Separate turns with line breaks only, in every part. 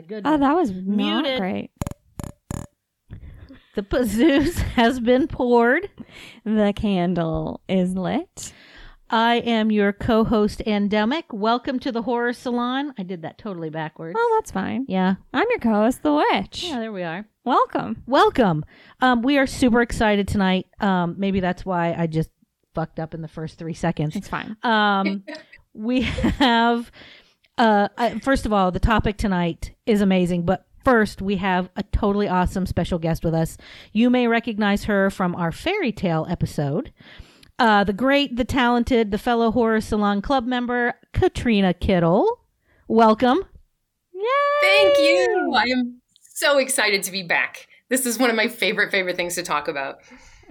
a good
Oh,
one.
that was not
Muted.
great.
The pazoose has been poured.
The candle is lit.
I am your co-host AnDemic. Welcome to the horror salon. I did that totally backwards.
Oh, that's fine.
yeah.
I'm your co-host, the witch.
Yeah, there we are.
Welcome.
Welcome. Um, we are super excited tonight. Um, maybe that's why I just fucked up in the first three seconds.
It's fine.
Um, we have, uh, uh, first of all, the topic tonight is amazing, but first we have a totally awesome special guest with us. You may recognize her from our fairy tale episode. Uh, the great, the talented, the fellow horror salon club member, Katrina Kittle. Welcome.
Yay!
Thank you. I am so excited to be back. This is one of my favorite, favorite things to talk about.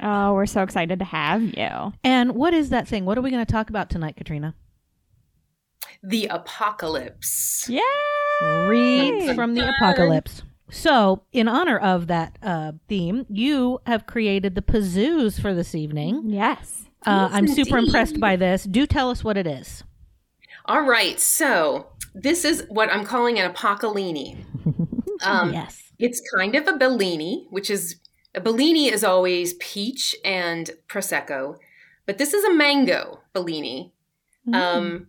Oh, we're so excited to have you.
And what is that thing? What are we going to talk about tonight, Katrina?
The apocalypse.
Yay!
Reads from the apocalypse. So, in honor of that uh, theme, you have created the pazoos for this evening.
Yes.
Uh,
Yes,
I'm super impressed by this. Do tell us what it is.
All right. So, this is what I'm calling an apocalypse. Um,
yes.
It's kind of a Bellini, which is a Bellini is always peach and prosecco, but this is a mango Bellini
Mm.
um,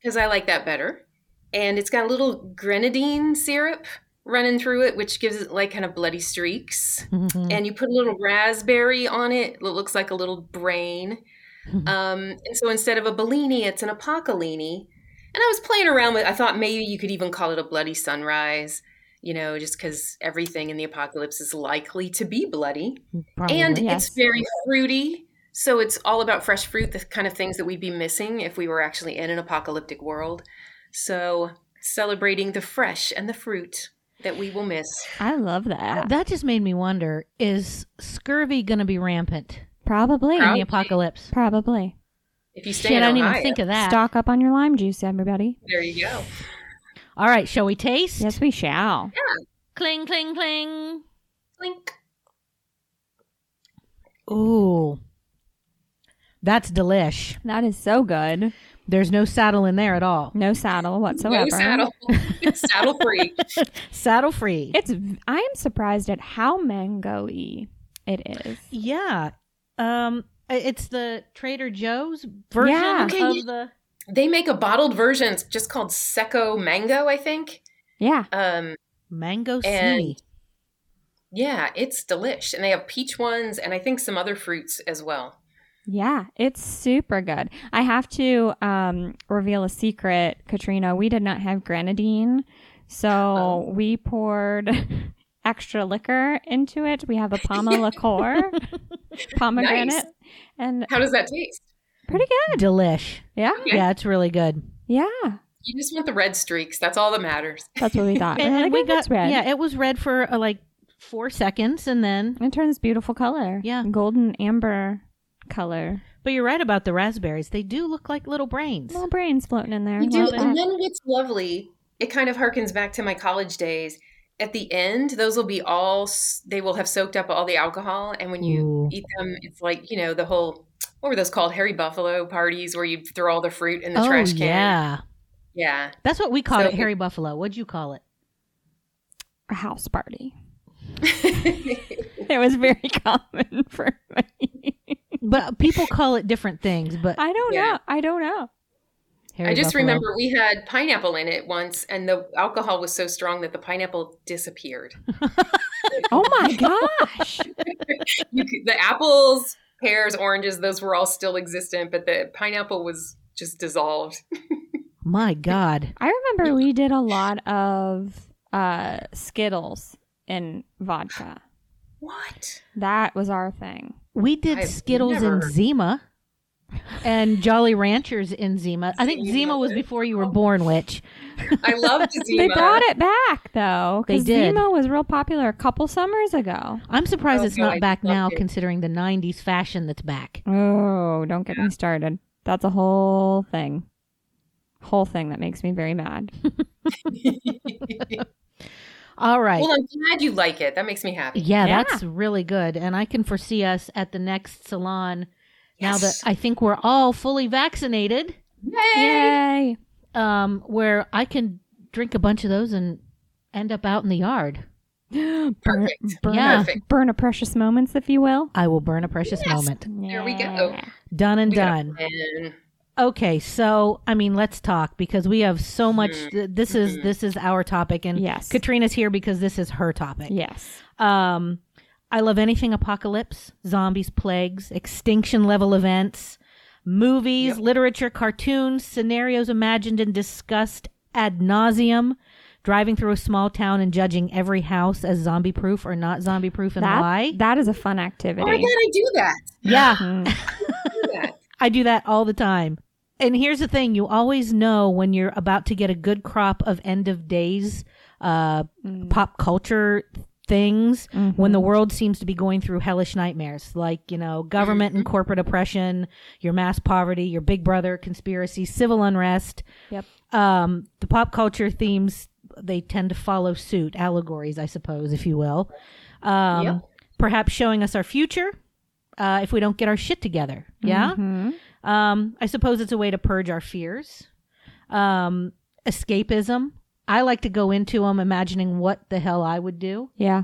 because I like that better. And it's got a little grenadine syrup running through it, which gives it like kind of bloody streaks.
Mm-hmm.
And you put a little raspberry on it. It looks like a little brain.
Mhm.
Um, and so instead of a Bellini, it's an apocalypse. And I was playing around with. I thought maybe you could even call it a bloody sunrise. You know, just because everything in the apocalypse is likely to be bloody,
Probably.
and
yes.
it's very fruity. So it's all about fresh fruit, the kind of things that we'd be missing if we were actually in an apocalyptic world. So celebrating the fresh and the fruit that we will miss.
I love that. Ah.
that just made me wonder is scurvy going to be rampant
Probably.
in the apocalypse?
Probably.
If you stay
Shit,
in
I didn't
Ohio,
even think of that.
Stock up on your lime juice, everybody.
there you go.
All right, shall we taste?
Yes, we shall. Yeah.
Cling, cling, cling.
Clink.
Ooh. That's delish.
That is so good.
There's no saddle in there at all.
No saddle whatsoever.
No saddle. saddle free.
Saddle free.
It's. I am surprised at how mango-y it is.
Yeah. Um it's the Trader Joe's version
Yeah.
Okay,
of the
They make a bottled version. It's just called Secco Mango, I think.
Yeah.
Um,
mango
And-
cini.
yeah, it's delish, and they have peach ones, and I think some other fruits as well.
Yeah, it's super good. I have to um, reveal a secret, Katrina. We did not have grenadine, so
Oh.
we poured extra liquor into it. We have a PAMA liqueur, pomegranate,
Nice.
and
How does that taste?
pretty good.
Delish.
Yeah,
Yeah, it's really good.
yeah.
You just want the red streaks. That's all that matters.
That's what we thought.
And,
We're
and
like,
we
"Oh,
got
red.
yeah, it was red for uh, like 4 seconds and then
It turns beautiful color.
Yeah.
golden amber color.
but you're right about the raspberries. They do look like little brains.
Little brains floating in there.
You do, and then what's lovely, it kind of harkens back to my college days. At the end, those will be all, they will have soaked up all the alcohol. And when you
Ooh.
eat them, it's like, you know, the whole, what were those called? Hairy Buffalo parties where you throw all the fruit in the
oh
trash can.
yeah.
Yeah.
That's what we called
So
it,
it-
Hairy Buffalo. What'd you call it?
a house party. It was very common for me.
But people call it different things, but
I don't
Yeah.
know. I don't know.
Hairy
I just
Buffalo.
remember we had pineapple in it once, and the alcohol was so strong that the pineapple disappeared.
Oh my gosh.
you could, the apples, pears, oranges, those were all still existent, but the pineapple was just dissolved.
My God.
I remember we did a lot of uh, Skittles in vodka.
What?
That was our thing.
We did
I've
Skittles in
never-
Zima and Jolly Ranchers in Zima. I think
Zima.
Zima was before you were born, Witch.
I loved Zima.
They brought it back though.
They
'cause
did.
Zima was real popular a couple summers ago.
I'm surprised
Oh,
it's
God,
not
I
back now,
it.
considering the 90s fashion that's back.
Oh, don't get me started. That's a whole thing. Whole thing that makes me very mad.
All right.
Well, I'm glad you like it. That makes me happy.
yeah,
Yeah.
that's really good. And I can foresee us at the next salon now that I think we're all fully vaccinated,
Yay!
Yay!
um, where I can drink a bunch of those and end up out in the yard.
burn,
Perfect.
burn,
Yeah.
Perfect.
burn a precious moments, if you will.
I will burn a precious
Yes.
moment.
There we go.
Done and
We got a
done.
Plan.
Okay, so I mean, let's talk because we have so much. This is
Mhm.
this is our topic, and
Yes.
Katrina's here because this is her topic.
Yes.
Um, I love anything apocalypse, zombies, plagues, extinction level events, movies,
Yep.
literature, cartoons, scenarios imagined and discussed ad nauseum. Driving through a small town and judging every house as zombie proof or not zombie proof and
That,
why.
that is a fun activity.
Oh my god, I do that.
yeah,
Mm.
I.
I do that all the time. And here's the thing you always know when you're about to get a good crop of end of days uh,
Mm.
pop culture things when
Mhm.
the world seems to be going through hellish nightmares like, you know, government and corporate oppression, your mass poverty, your big brother conspiracy, civil unrest.
Yep.
Um, the pop culture themes, they tend to follow suit, allegories, I suppose, if you will. Um,
Yep.
Perhaps showing us our future uh, if we don't get our shit together. Yeah.
Mhm.
Um, I suppose it's a way to purge our fears. Um, escapism. I like to go into them imagining what the hell I would do.
Yeah.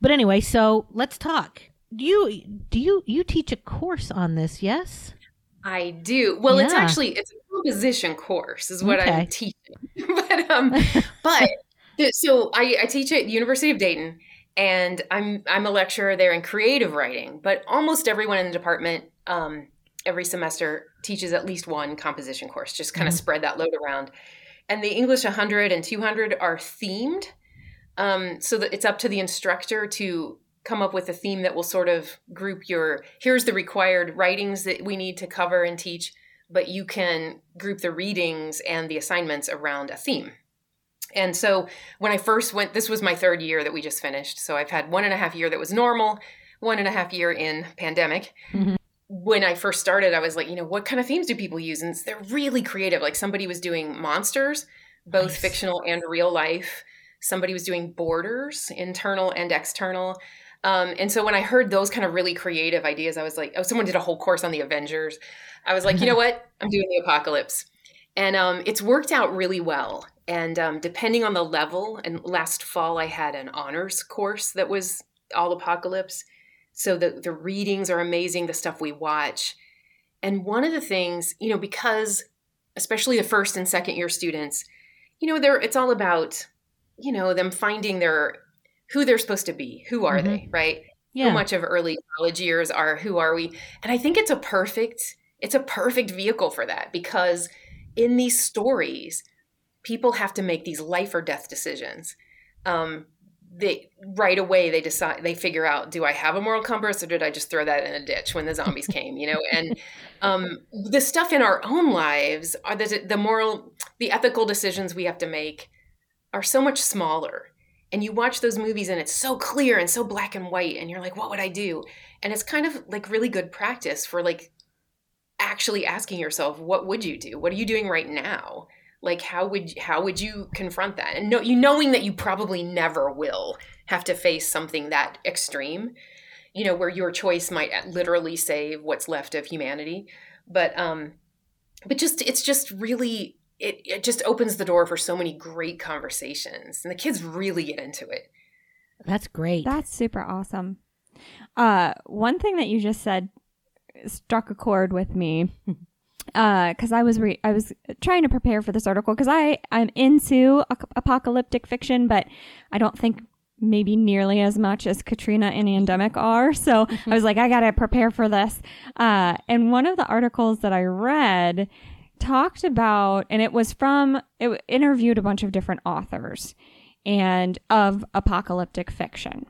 But anyway, so let's talk. Do you do you you teach a course on this? Yes.
I do. Well, it's actually it's a composition course is what
Okay.
I'm teaching. but um but so I, I teach at University of Dayton and I'm I'm a lecturer there in creative writing, but almost everyone in the department um every semester teaches at least one composition course, just kind of
Mhm.
spread that load around. And the English 100 and 200 are themed. Um, so that it's up to the instructor to come up with a theme that will sort of group your here's the required writings that we need to cover and teach but you can group the readings and the assignments around a theme and so when i first went this was my third year that we just finished so i've had one and a half year that was normal one and a half year in pandemic
Mhm.
When i first started i was like you know what kind of themes do people use and they're really creative like somebody was doing monsters both
Nice.
fictional and real life somebody was doing borders internal and external um, and so when I heard those kind of really creative ideas, I was like, oh, someone did a whole course on the Avengers. I was like, you know what? I'm doing the apocalypse. And um, it's worked out really well. And um, depending on the level, and last fall I had an honors course that was all apocalypse. So the, the readings are amazing, the stuff we watch. And one of the things, you know, because especially the first and second year students, you know, they're it's all about, you know, them finding their who they're supposed to be. Who are
Mhm.
they, right?
Yeah.
so much of early college years are who are we and i think it's a perfect it's a perfect vehicle for that because in these stories people have to make these life or death decisions um, they right away they decide they figure out do i have a moral compass or did i just throw that in a ditch when the zombies came you know? And um, the stuff in our own lives are the, the moral the ethical decisions we have to make are so much smaller. And you watch those movies and it's so clear and so black and white and you're like what would i do? And it's kind of like really good practice for like actually asking yourself what would you do? What are you doing right now like how would how would you confront that and no, you knowing that you probably never will have to face something that extreme you know where your choice might literally save what's left of humanity but um but just it's just really it, it just opens the door for so many great conversations and the kids really get into it
That's great.
That's super awesome. Uh, one thing that you just said struck a chord with me. Because I was re- I was trying to prepare for this article because I I'm into ap- apocalyptic fiction, but I don't think maybe nearly as much as Katrina and AnDemic are. So I was like, I gotta prepare for this. Uh, and one of the articles that I read talked about, and it was from it interviewed a bunch of different authors and of apocalyptic fiction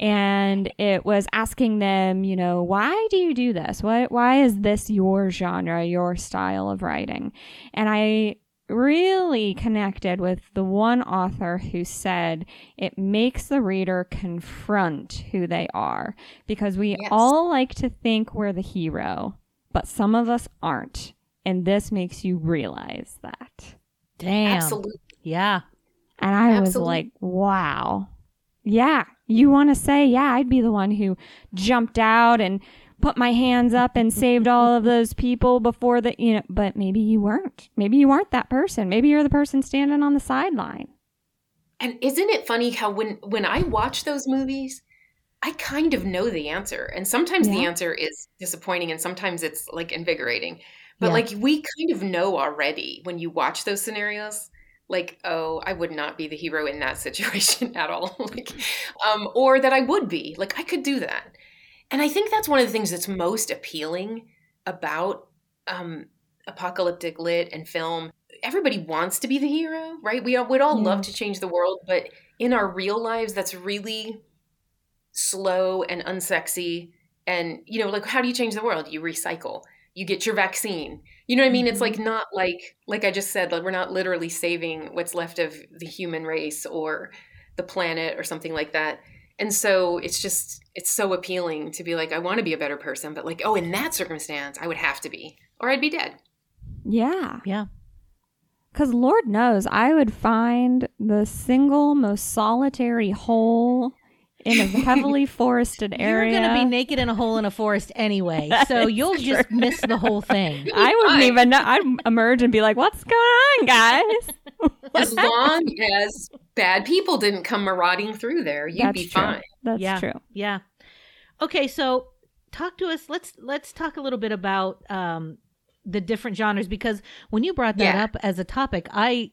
and it was asking them you know why do you do this why why is this your genre your style of writing and i really connected with the one author who said it makes the reader confront who they are because we
Yes.
all like to think we're the hero but some of us aren't and this makes you realize that
Damn.
absolutely
Yeah.
and I was like, wow. Yeah. You want to say, yeah, I'd be the one who jumped out and put my hands up and saved all of those people before the, you know, but maybe you weren't. Maybe you weren't that person. Maybe you're the person standing on the sideline.
And isn't it funny how when when I watch those movies, I kind of know the answer. And sometimes the answer is disappointing and sometimes it's like invigorating. But
Yeah.
like we kind of know already when you watch those scenarios, like, oh, I would not be the hero in that situation at all. like um or that I would be. Like I could do that. And I think that's one of the things that's most appealing about um apocalyptic lit and film. Everybody wants to be the hero, right? We all would all
Yeah.
love to change the world, but in our real lives that's really slow and unsexy and you know like how do you change the world you recycle you get your vaccine you know what i mean it's like mm-hmm. not like like i just said like we're not literally saving what's left of the human race or the planet or something like that and so it's just it's so appealing to be like i want to be a better person but like oh in that circumstance i would have to be or i'd be dead
Yeah.
Yeah.
Because Lord knows I would find the single most solitary hole in a heavily forested area.
You're going to be naked in a hole in a forest anyway, so you'll just miss the whole thing.
I wouldn't
Fine.
even know. I'd emerge and be like, what's going on, guys?
as long as bad people didn't come marauding through there you'd
That's
be
true.
fine
That's
Yeah.
true.
Yeah. Okay, so talk to us. Let's let's talk a little bit about um, the different genres because when you brought that
Yeah.
up as a topic, I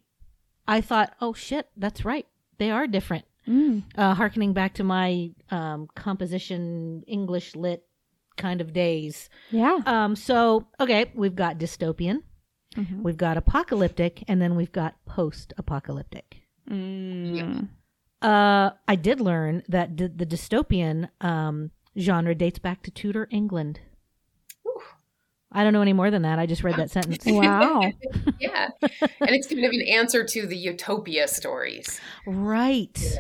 I thought, oh shit, that's right. They are different.
Mm.
Uh, harkening back to my um, composition English lit kind of days.
Yeah.
Um, so okay, we've got dystopian,
Mhm.
we've got apocalyptic, and then we've got post-apocalyptic.
Mm.
Uh, I did learn that d- the dystopian um, genre dates back to Tudor England.
Whew.
I don't know any more than that. I just read that sentence.
Wow.
yeah and it's kind of an answer to the utopia stories
right.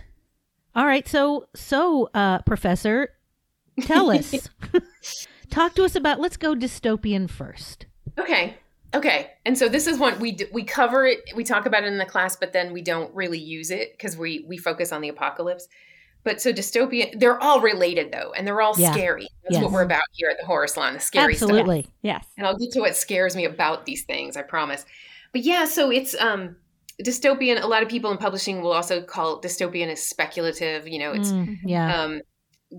All right. So, so, uh, Professor, tell us. Talk to us about. Let's go dystopian first.
okay okay and so this is one we d- we cover it we talk about it in the class but then we don't really use it because we we focus on the apocalypse but so dystopian they're all related though and they're all
Yeah.
scary that's
Yes.
what we're about here at the horror salon the scary stuff
Absolutely.
Yes.
and I'll get to what scares me about these things, I promise. But yeah, so it's um dystopian. A lot of people in publishing will also call dystopian as speculative. You know, it's
Mm, yeah.
um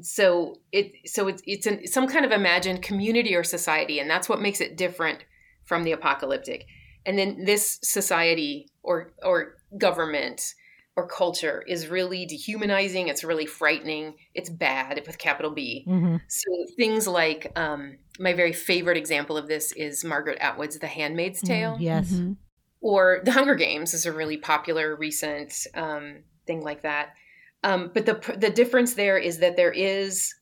so it so it's it's an, some kind of imagined community or society, and that's what makes it different from the apocalyptic. And then this society or or government or culture is really dehumanizing. It's really frightening. It's bad with capital B.
hmm
So things like um, my very favorite example of this is Margaret Atwood's The Handmaid's Tale,
Mm, Yes.
Mhm.
Or The Hunger Games is a really popular recent um, thing like that. Um, but the the difference there is that there is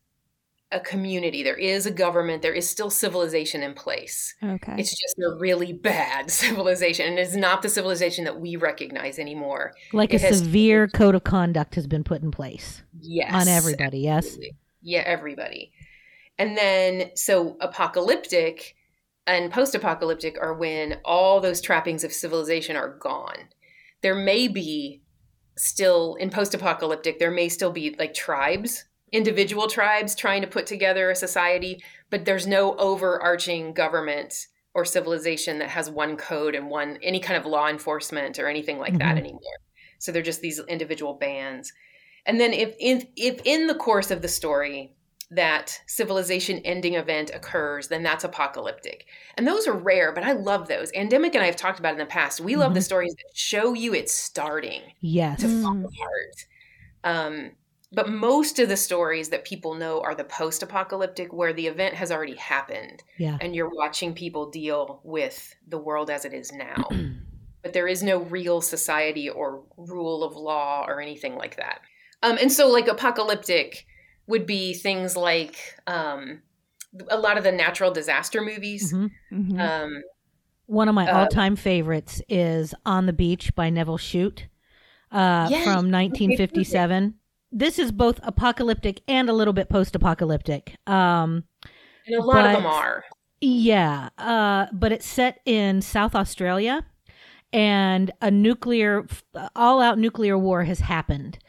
a community, there is a government, there is still civilization in place.
Okay.
It's just a really bad civilization, and it's not the civilization that we recognize anymore.
Like a
It has-
severe code of conduct has been put in place
Yes,
on everybody. Yes.
Yeah, everybody. And then, so apocalyptic and post apocalyptic are when all those trappings of civilization are gone. There may be still, in post apocalyptic, there may still be like tribes, individual tribes trying to put together a society, but there's no overarching government or civilization that has one code and one, any kind of law enforcement or anything like that
Mhm.
anymore. So they're just these individual bands. And then if in if in the course of the story that civilization ending event occurs, then that's apocalyptic. And those are rare, but I love those. AnDemic and I have talked about in the past. We love the stories that show you it's starting
Yes.
to fall
Mm.
apart. Um, but most of the stories that people know are the post apocalyptic, where the event has already happened
Yeah.
and you're watching people deal with the world as it is now. but there is no real society or rule of law or anything like that. Um, and so, like, apocalyptic would be things like um, a lot of the natural disaster movies.
Mhm.
Mhm.
Um,
One of my
Uh,
all-time favorites is "On the Beach" by Nevil Shute uh,
Yes.
from 1957. This is both apocalyptic and a little bit post-apocalyptic. Um,
and a lot of them are.
yeah, uh, but it's set in South Australia, and a nuclear, all-out nuclear war has happened,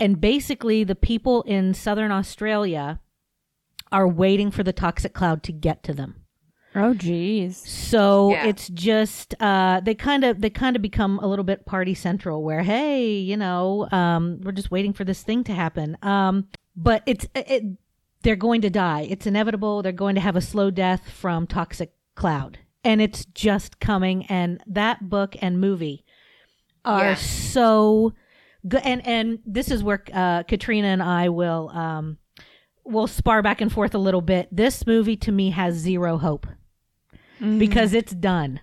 and basically the people in Southern Australia are waiting for the toxic cloud to get to them.
Oh, geez.
So
Yeah.
it's just uh, they kind of they kind of become a little bit party central, where hey, you know, um, we're just waiting for this thing to happen. Um, but it's it, they're going to die. It's inevitable. They're going to have a slow death from toxic cloud, and it's just coming. And that book and movie are
Yeah.
so good. And and this is where uh, Katrina and I will um, will spar back and forth a little bit. This movie to me has zero hope
Mm.
because it's done.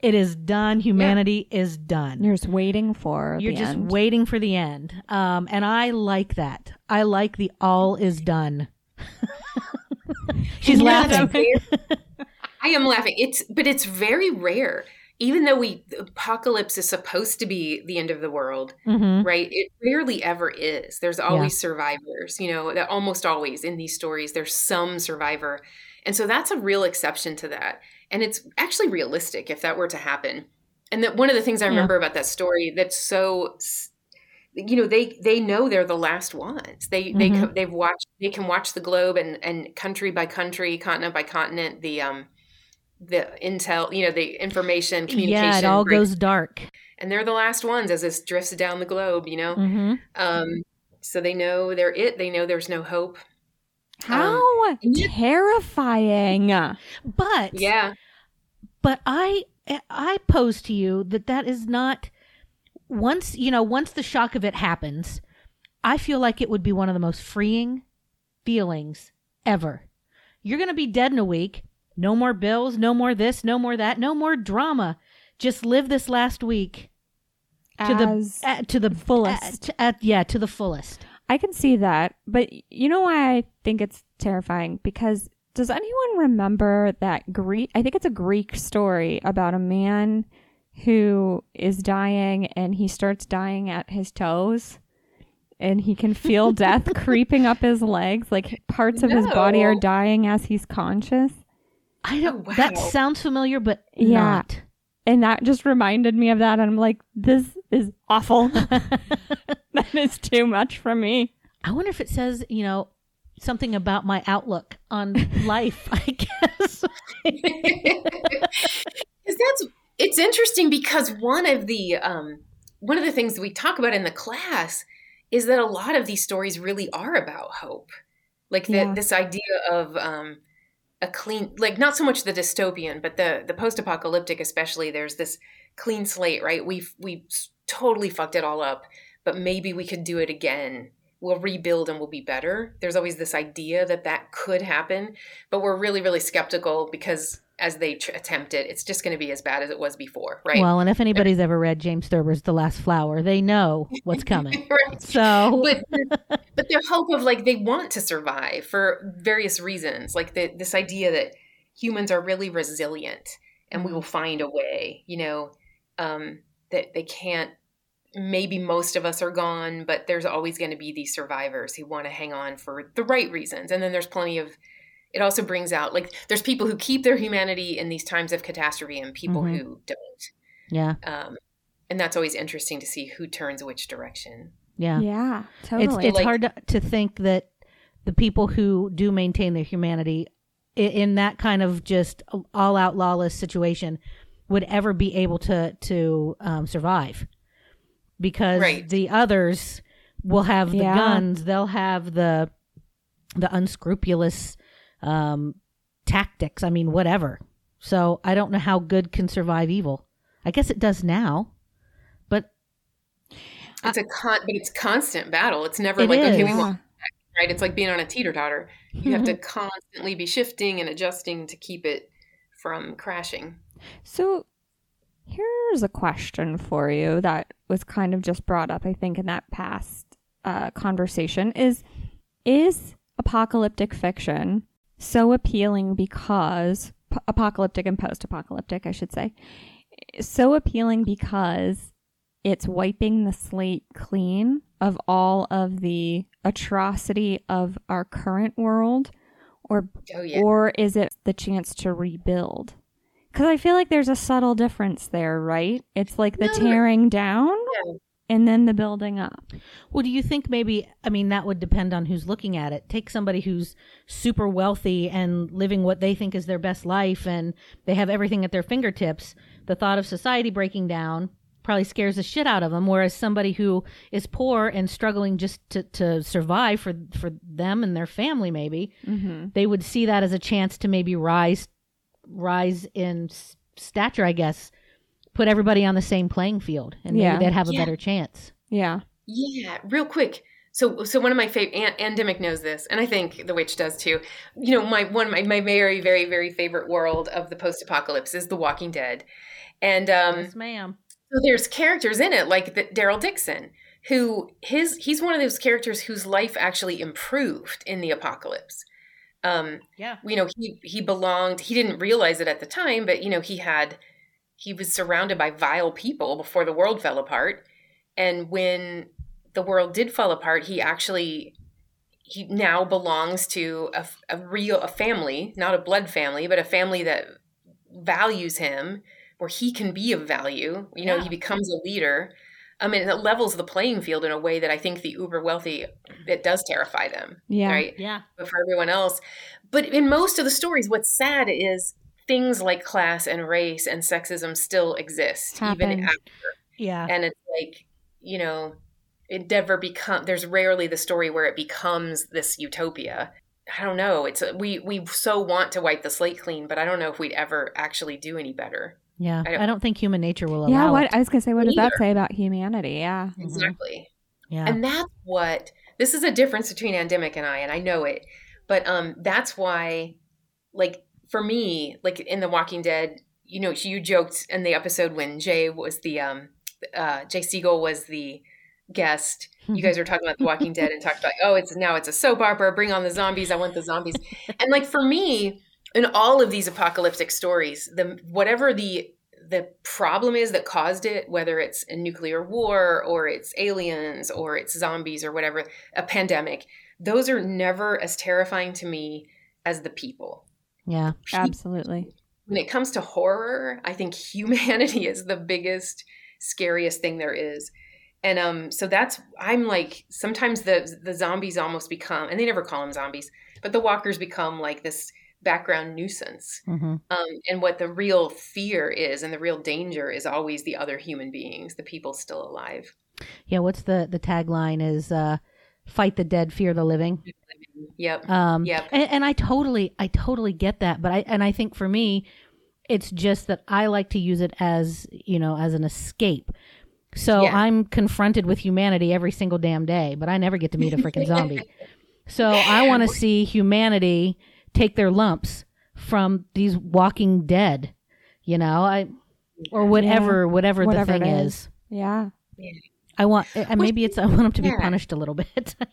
It is done. Humanity is done.
you're just waiting for
You're
the
just
end.
waiting for the end. Um, and I like that. I like the all is done. She's laughing.
I am laughing. It's but it's very rare. Even though we apocalypse is supposed to be the end of the world,
hmm
right? It rarely ever is. There's always survivors, you know, that almost always in these stories there's some survivor. And so that's a real exception to that. And it's actually realistic if that were to happen. And that one of the things I
Yeah.
remember about that story that's so you know they they know they're the last ones they they
Mhm.
co- they've watched they can watch the globe and and country by country continent by continent the um the intel you know the information communication
Yeah, it all
breaks-
goes dark.
and they're the last ones as this drifts down the globe you know
hmm
um, so they know they're it. They know there's no hope.
How
yeah.
terrifying.
But
Yeah.
but I I pose to you that that is not once you know once the shock of it happens. I feel like it would be one of the most freeing feelings ever. You're going to be dead in a week. No more bills, no more this, no more that, no more drama. Just live this last week to
As
the uh, to the
fullest.
At, at, yeah, to the fullest.
I can see that, but you know why I think it's terrifying? Because does anyone remember that Greek? I think it's a Greek story about a man who is dying and he starts dying at his toes. And he can feel death creeping up his legs, like parts of his body are dying as he's conscious.
I don't.
Oh,
That sounds familiar, but
Yeah.
not.
And that just reminded me of that. And I'm like, this is awful. that is too much for me.
I wonder if it says, you know, something about my outlook on life. I guess.
'Cause that's it's interesting because one of the um, one of the things that we talk about in the class is that a lot of these stories really are about hope, like the,
Yeah.
this idea of um, a clean, like not so much the dystopian, but the the post apocalyptic, especially. There's this clean slate, right? We've we totally fucked it all up, but maybe we could do it again. We'll rebuild and we'll be better. There's always this idea that that could happen, but we're really really skeptical because as they tr- attempt it, it's just going to be as bad as it was before, right?
Well, and if anybody's ever read James Thurber's The Last Flower, they know what's coming.
right.
So,
But but the hope of like they want to survive for various reasons, like the, this idea that humans are really resilient and we will find a way. You know, um, that they can't. Maybe most of us are gone, but there's always going to be these survivors who want to hang on for the right reasons, and then there's plenty of. It also brings out like there's people who keep their humanity in these times of catastrophe, and people
Mhm.
who don't.
yeah,
Um, and that's always interesting to see who turns which direction.
yeah.
Yeah,
It's
totally.
it's
Like-
hard to, to think that the people who do maintain their humanity i- in that kind of just all out lawless situation would ever be able to to um, survive because
Right.
the others will have the
Yeah.
guns they'll have the the unscrupulous um, tactics i mean whatever so i don't know how good can survive evil i guess it does now but
It's a con, but it's constant battle. It's never
It
like okay, we want right. It's like being on a teeter totter. You have to constantly be shifting and adjusting to keep it from crashing.
So here's a question for you that was kind of just brought up, I think, in that past uh, conversation is is apocalyptic fiction so appealing because p- apocalyptic and post-apocalyptic, I should say, so appealing because it's wiping the slate clean of all of the atrocity of our current world or
Oh yeah,
or is it the chance to rebuild? Because I feel like there's a subtle difference there, right? It's like the
No.
tearing down and then the building up.
Well, do you think maybe, I mean, that would depend on who's looking at it. Take somebody who's super wealthy and living what they think is their best life and they have everything at their fingertips. The thought of society breaking down probably scares the shit out of them. Whereas somebody who is poor and struggling just to, to survive for, for them and their family, maybe,
Mm-hmm.
they would see that as a chance to maybe rise, rise in stature, I guess. Put everybody on the same playing field and maybe
Yeah.
they'd have a
Yeah.
better chance.
Yeah.
Yeah, real quick. So, so one of my favorite, Aunt, AnDemic knows this, and I think the witch does too. You know, my one, of my, my very, very, very favorite world of the post-apocalypse is The Walking Dead, and um,
yes, ma'am.
so there's characters in it like Daryl Dixon, who his he's one of those characters whose life actually improved in the apocalypse. Um,
Yeah.
you know, he he belonged. He didn't realize it at the time, but you know, he had he was surrounded by vile people before the world fell apart, and when the world did fall apart, he actually he now belongs to a, a real a family, not a blood family, but a family that values him, where he can be of value. You know,
Yeah.
he becomes a leader. I mean, it levels the playing field in a way that I think the uber wealthy it does terrify them.
Yeah.
Right
Yeah.
but for everyone else. But in most of the stories, what's sad is things like class and race and sexism still exist, even after.
Yeah.
And it's like, you know, it never become. There's rarely the story where it becomes this utopia. I don't know. It's we we so want to wipe the slate clean, but I don't know if we'd ever actually do any better.
Yeah.
I don't-
I don't think human nature will allow
Yeah. What
it.
I was gonna say, what does that say about humanity? Yeah.
Mhm.
Exactly.
Yeah.
And that's what this is a difference between AnDemic and I, and I know it. But um that's why like for me, like in The Walking Dead, you know, you joked in the episode when Jay was the um uh Jay Siegel was the guest. You guys were talking about The Walking Dead and talked about, oh, it's now it's a soap opera, bring on the zombies, I want the zombies. and like for me, in all of these apocalyptic stories, the whatever the the problem is that caused it, whether it's a nuclear war or it's aliens or it's zombies or whatever, a pandemic, those are never as terrifying to me as the people.
Yeah.
Absolutely.
When it comes to horror, I think humanity is the biggest, scariest thing there is. And um, so that's I'm like sometimes the the zombies almost become, and they never call them zombies, but the walkers become like this background nuisance.
hmm
Um, and what the real fear is and the real danger is always the other human beings, the people still alive.
Yeah. What's the, the tagline is, uh, fight the dead, fear the living.
Yep.
Um,
Yep.
and, and I totally, I totally get that. But I, and I think for me, it's just that I like to use it as, you know, as an escape. So
Yeah.
I'm confronted with humanity every single damn day, but I never get to meet a freaking zombie. So I want to see humanity take their lumps from these walking dead, you know, I, or whatever, whatever,
Whatever
the thing
it
is.
is. Yeah.
I want, and maybe it's, I want them to be
Yeah.
punished a little bit.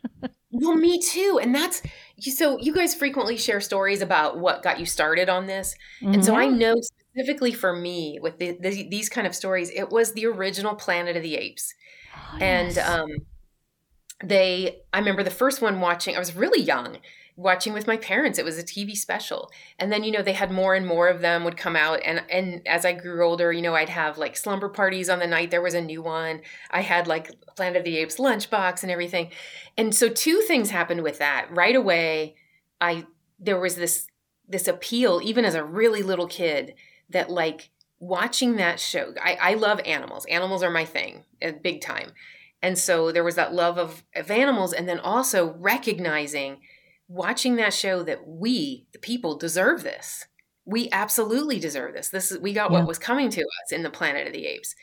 Well, me too. And that's so you guys frequently share stories about what got you started on this. And so I know specifically for me with the, the, these kind of stories, it was the original Planet of the Apes. and um, they i remember the first one watching i was really young watching with my parents. It was a tv special. And then you know they had more and more of them would come out. And and as i grew older you know i'd have like slumber parties on the night. There was a new one. I had like planet of the apes lunchbox and everything. And so two things happened with that. Right away i there was this this appeal even as a really little kid that like watching that show i, I love animals. Animals are my thing uh, big time. And so there was that love of, of animals, and then also recognizing, watching that show that we, the people, deserve this. We absolutely deserve this. This is we got
Yeah.
what was coming to us in the Planet of the Apes,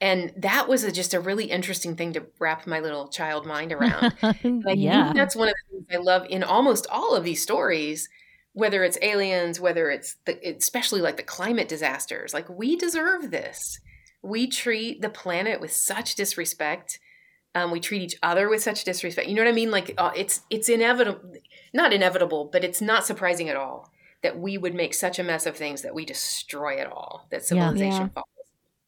and that was a, just a really interesting thing to wrap my little child mind around.
Yeah.
think that's one of the things I love in almost all of these stories, whether it's aliens, whether it's the, especially like the climate disasters. Like we deserve this. We treat the planet with such disrespect. Um, we treat each other with such disrespect. You know what I mean? Like uh, it's it's inevitable, not inevitable, but it's not surprising at all that we would make such a mess of things that we destroy it all. That civilization
Yeah.
falls.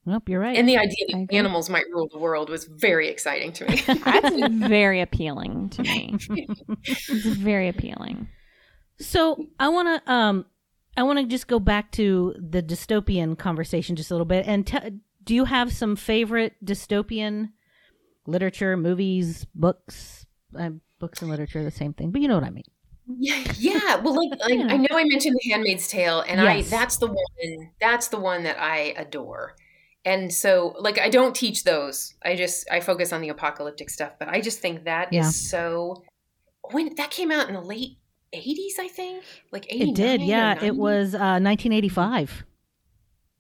Nope, you're right.
And the idea that animals might rule the world was very exciting to me.
That's very appealing to me. It's very appealing.
So I want to um I want to just go back to the dystopian conversation just a little bit and t- do you have some favorite dystopian literature, movies, books. Uh, books and literature are the same thing, but you know what I mean.
Yeah, yeah. Well, like, like
Yeah.
I know I mentioned The Handmaid's Tale, and
Yes.
I that's the one that's the one that I adore. And so, like, I don't teach those. I just I focus on the apocalyptic stuff. But I just think that is
Yeah.
so. When that came out in the late '80s, I think, like '89.
It did, yeah. It was uh, 1985.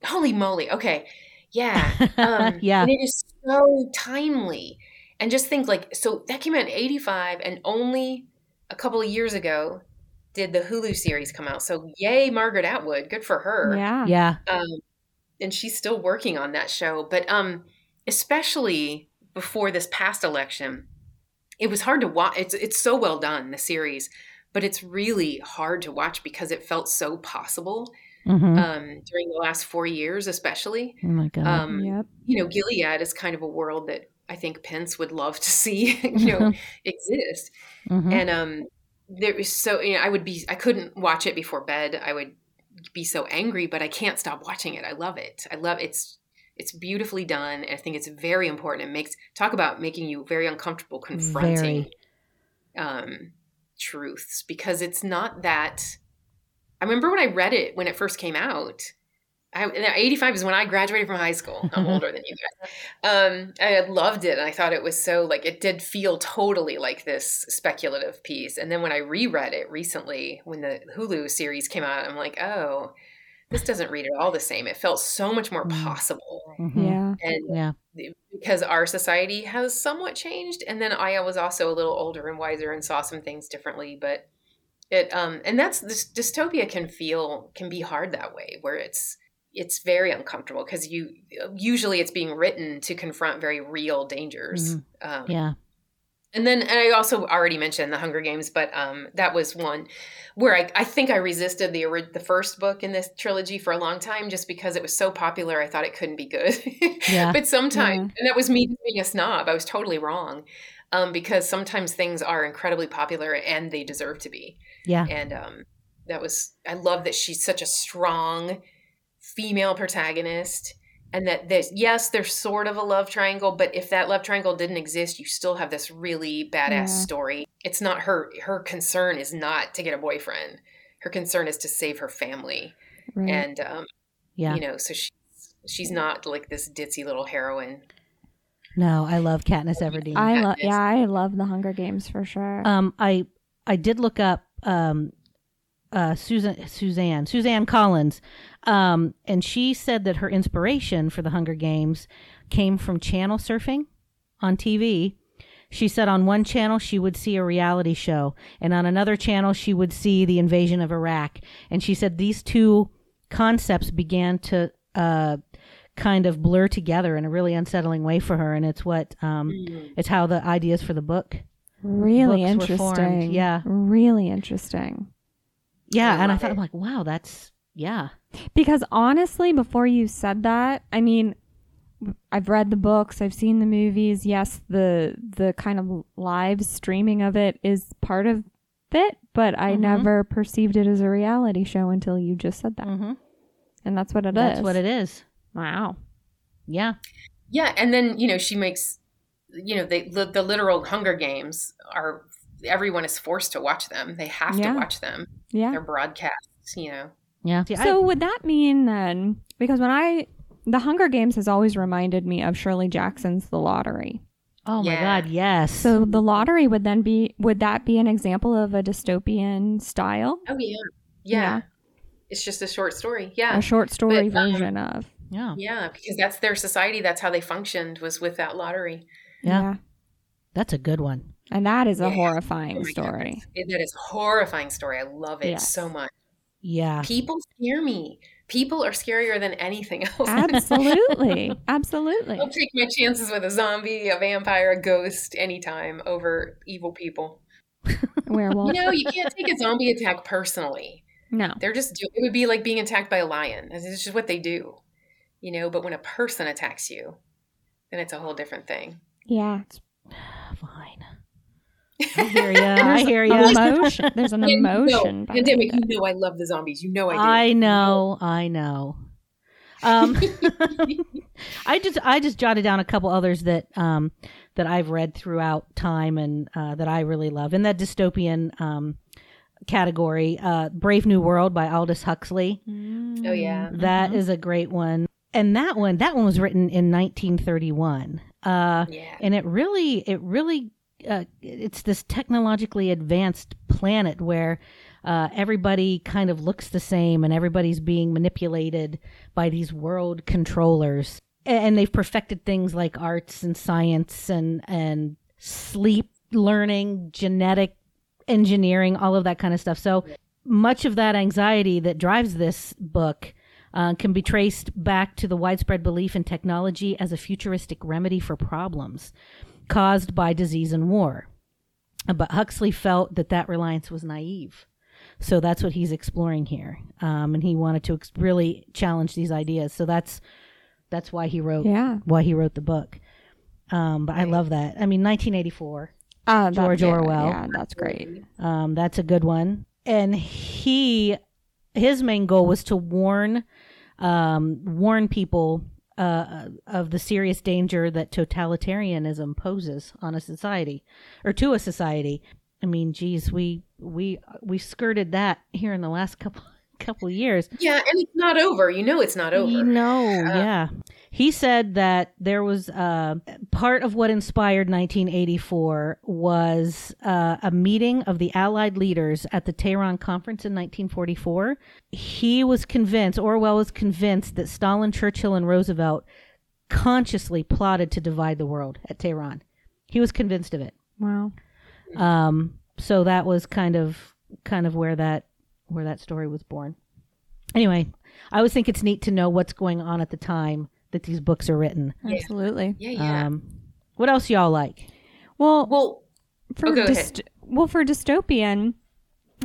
Holy moly! Okay, yeah, um,
Yeah.
And it is so timely. And just think, like, so that came out in '85, and only a couple of years ago did the Hulu series come out. So yay, Margaret Atwood, good for her.
Yeah.
Yeah,
Um, and she's still working on that show. But um, especially before this past election, it was hard to watch. It's it's so well done the series, but it's really hard to watch because it felt so possible
hmm
um, during the last four years, especially.
oh my god.
Um,
Yep.
you know, Gilead is kind of a world that I think Pence would love to see, you know, exist.
Mhm.
And um, there was so you know, I would be I couldn't watch it before bed. I would be so angry, but I can't stop watching it. I love it. I love it's it's beautifully done. And I think it's very important. It makes talk about making you very uncomfortable confronting um, truths because it's not that. I remember when I read it when it first came out. I, and 85 is when I graduated from high school. I'm older than you guys. Um, I loved it, and I thought it was so like it did feel totally like this speculative piece. And then when I reread it recently, when the Hulu series came out, I'm like, oh, this doesn't read at all the same. It felt so much more
Mm.
possible,
Mhm.
Yeah.
and
Yeah.
because our society has somewhat changed and then i was also a little older and wiser and saw some things differently but it um and that's this dystopia can feel can be hard that way where it's it's very uncomfortable because you usually it's being written to confront very real dangers um,
Yeah.
and then and I also already mentioned the Hunger Games, but um, that was one where I, I think I resisted the the first book in this trilogy for a long time just because it was so popular. I thought it couldn't be good.
Yeah.
but sometimes, and that was me being a snob. I was totally wrong um, because sometimes things are incredibly popular and they deserve to be.
Yeah.
And um, that was I love that she's such a strong female protagonist and that there's yes there's sort of a love triangle but if that love triangle didn't exist you still have this really badass
Yeah.
story it's not her her concern is not to get a boyfriend her concern is to save her family
Right.
and um
Yeah.
you know so she's she's not like this ditzy little heroine
No, I love Katniss Everdeen.
I love. Yeah, I love the Hunger Games for sure.
Um, I I did look up um, uh, Susan Suzanne Suzanne Collins, um, and she said that her inspiration for the Hunger Games came from channel surfing on TV. She said on one channel she would see a reality show, and on another channel she would see the invasion of Iraq. And she said these two concepts began to uh, kind of blur together in a really unsettling way for her, and it's what um, it's how the ideas for the book
really
books were
interesting.
yeah.
Really interesting.
Yeah,
I
and I
love
thought
it.
I'm like, wow, that's yeah,
Because honestly, before you said that, I mean, I've read the books, I've seen the movies. Yes, the the kind of live streaming of it is part of it, but I
Mhm.
never perceived it as a reality show until you just said that,
mm-hmm.
and that's what it is.
that's what it is.
Wow.
Yeah,
Yeah, and then you know she makes, you know, they the, the literal Hunger Games are everyone is forced to watch them. They have
Yeah.
to watch them.
Yeah.
They're broadcast. You know.
Yeah. See,
So would that mean then? Because when I the Hunger Games has always reminded me of Shirley Jackson's The Lottery.
I, oh my God, yes.
So the lottery would then be would that be an example of a dystopian style?
Oh yeah. Yeah.
Yeah.
It's just a short story. Yeah.
A short story
But, um,
version of.
yeah,
Yeah, because that's their society. That's how they functioned was with that lottery.
Yeah. that's a good one.
And that is a
Yeah.
horrifying
Oh
story.
It- that is a horrifying story. I love it
Yes.
so much.
Yeah,
People scare me. People are scarier than anything else.
Absolutely. Absolutely.
I'll take my chances with a zombie, a vampire, a ghost anytime over evil people.
Werewolf.
You know, you can't take a zombie attack personally.
No.
They're just, it would be like being attacked by a lion. It's just what they do, you know. But when a person attacks you, then it's a whole different thing.
Yeah.
I hear you. I hear you.
Emotion. There's an
And you know,
emotion.
pandemic,
it.
you know, I love the zombies. You know, I do.
I know. I know. Um, I just I just jotted down a couple others that um, that I've read throughout time and uh, that I really love in that dystopian um, category. Uh, Brave New World by Aldous Huxley.
Oh yeah.
That is a great one. And that one, that one was written in 1931. Uh,
Yeah.
and it really, it really, uh, it's this technologically advanced planet where uh, everybody kind of looks the same and everybody's being manipulated by these world controllers. And they've perfected things like arts and science and and sleep learning, genetic engineering, all of that kind of stuff. So much of that anxiety that drives this book uh, can be traced back to the widespread belief in technology as a futuristic remedy for problems caused by disease and war. But Huxley felt that that reliance was naive. So that's what he's exploring here, um, and he wanted to ex- really challenge these ideas. So that's that's why he wrote
Yeah.
why he wrote the book. Um, but I love that. I mean, 1984.
Uh,
George
yeah,
Orwell.
Yeah, that's great.
Um, that's a good one. And he, his main goal was to warn, um, warn people uh, of the serious danger that totalitarianism poses on a society, or to a society. I mean, geez, we we we skirted that here in the last couple couple of years.
Yeah, and it's not over. You know it's not over.
You know, yeah. He said that there was uh, part of what inspired 1984 was uh, a meeting of the Allied leaders at the Tehran conference in 1944. He was convinced, Orwell was convinced, that Stalin, Churchill, and Roosevelt consciously plotted to divide the world at Tehran. He was convinced of it.
Wow.
Um, so that was kind of kind of where that where that story was born. Anyway, I always think it's neat to know what's going on at the time that these books are written.
Yeah.
Absolutely.
Yeah, yeah.
Um, what else y'all like?
Well,
well,
for
Oh,
dyst- well for dystopian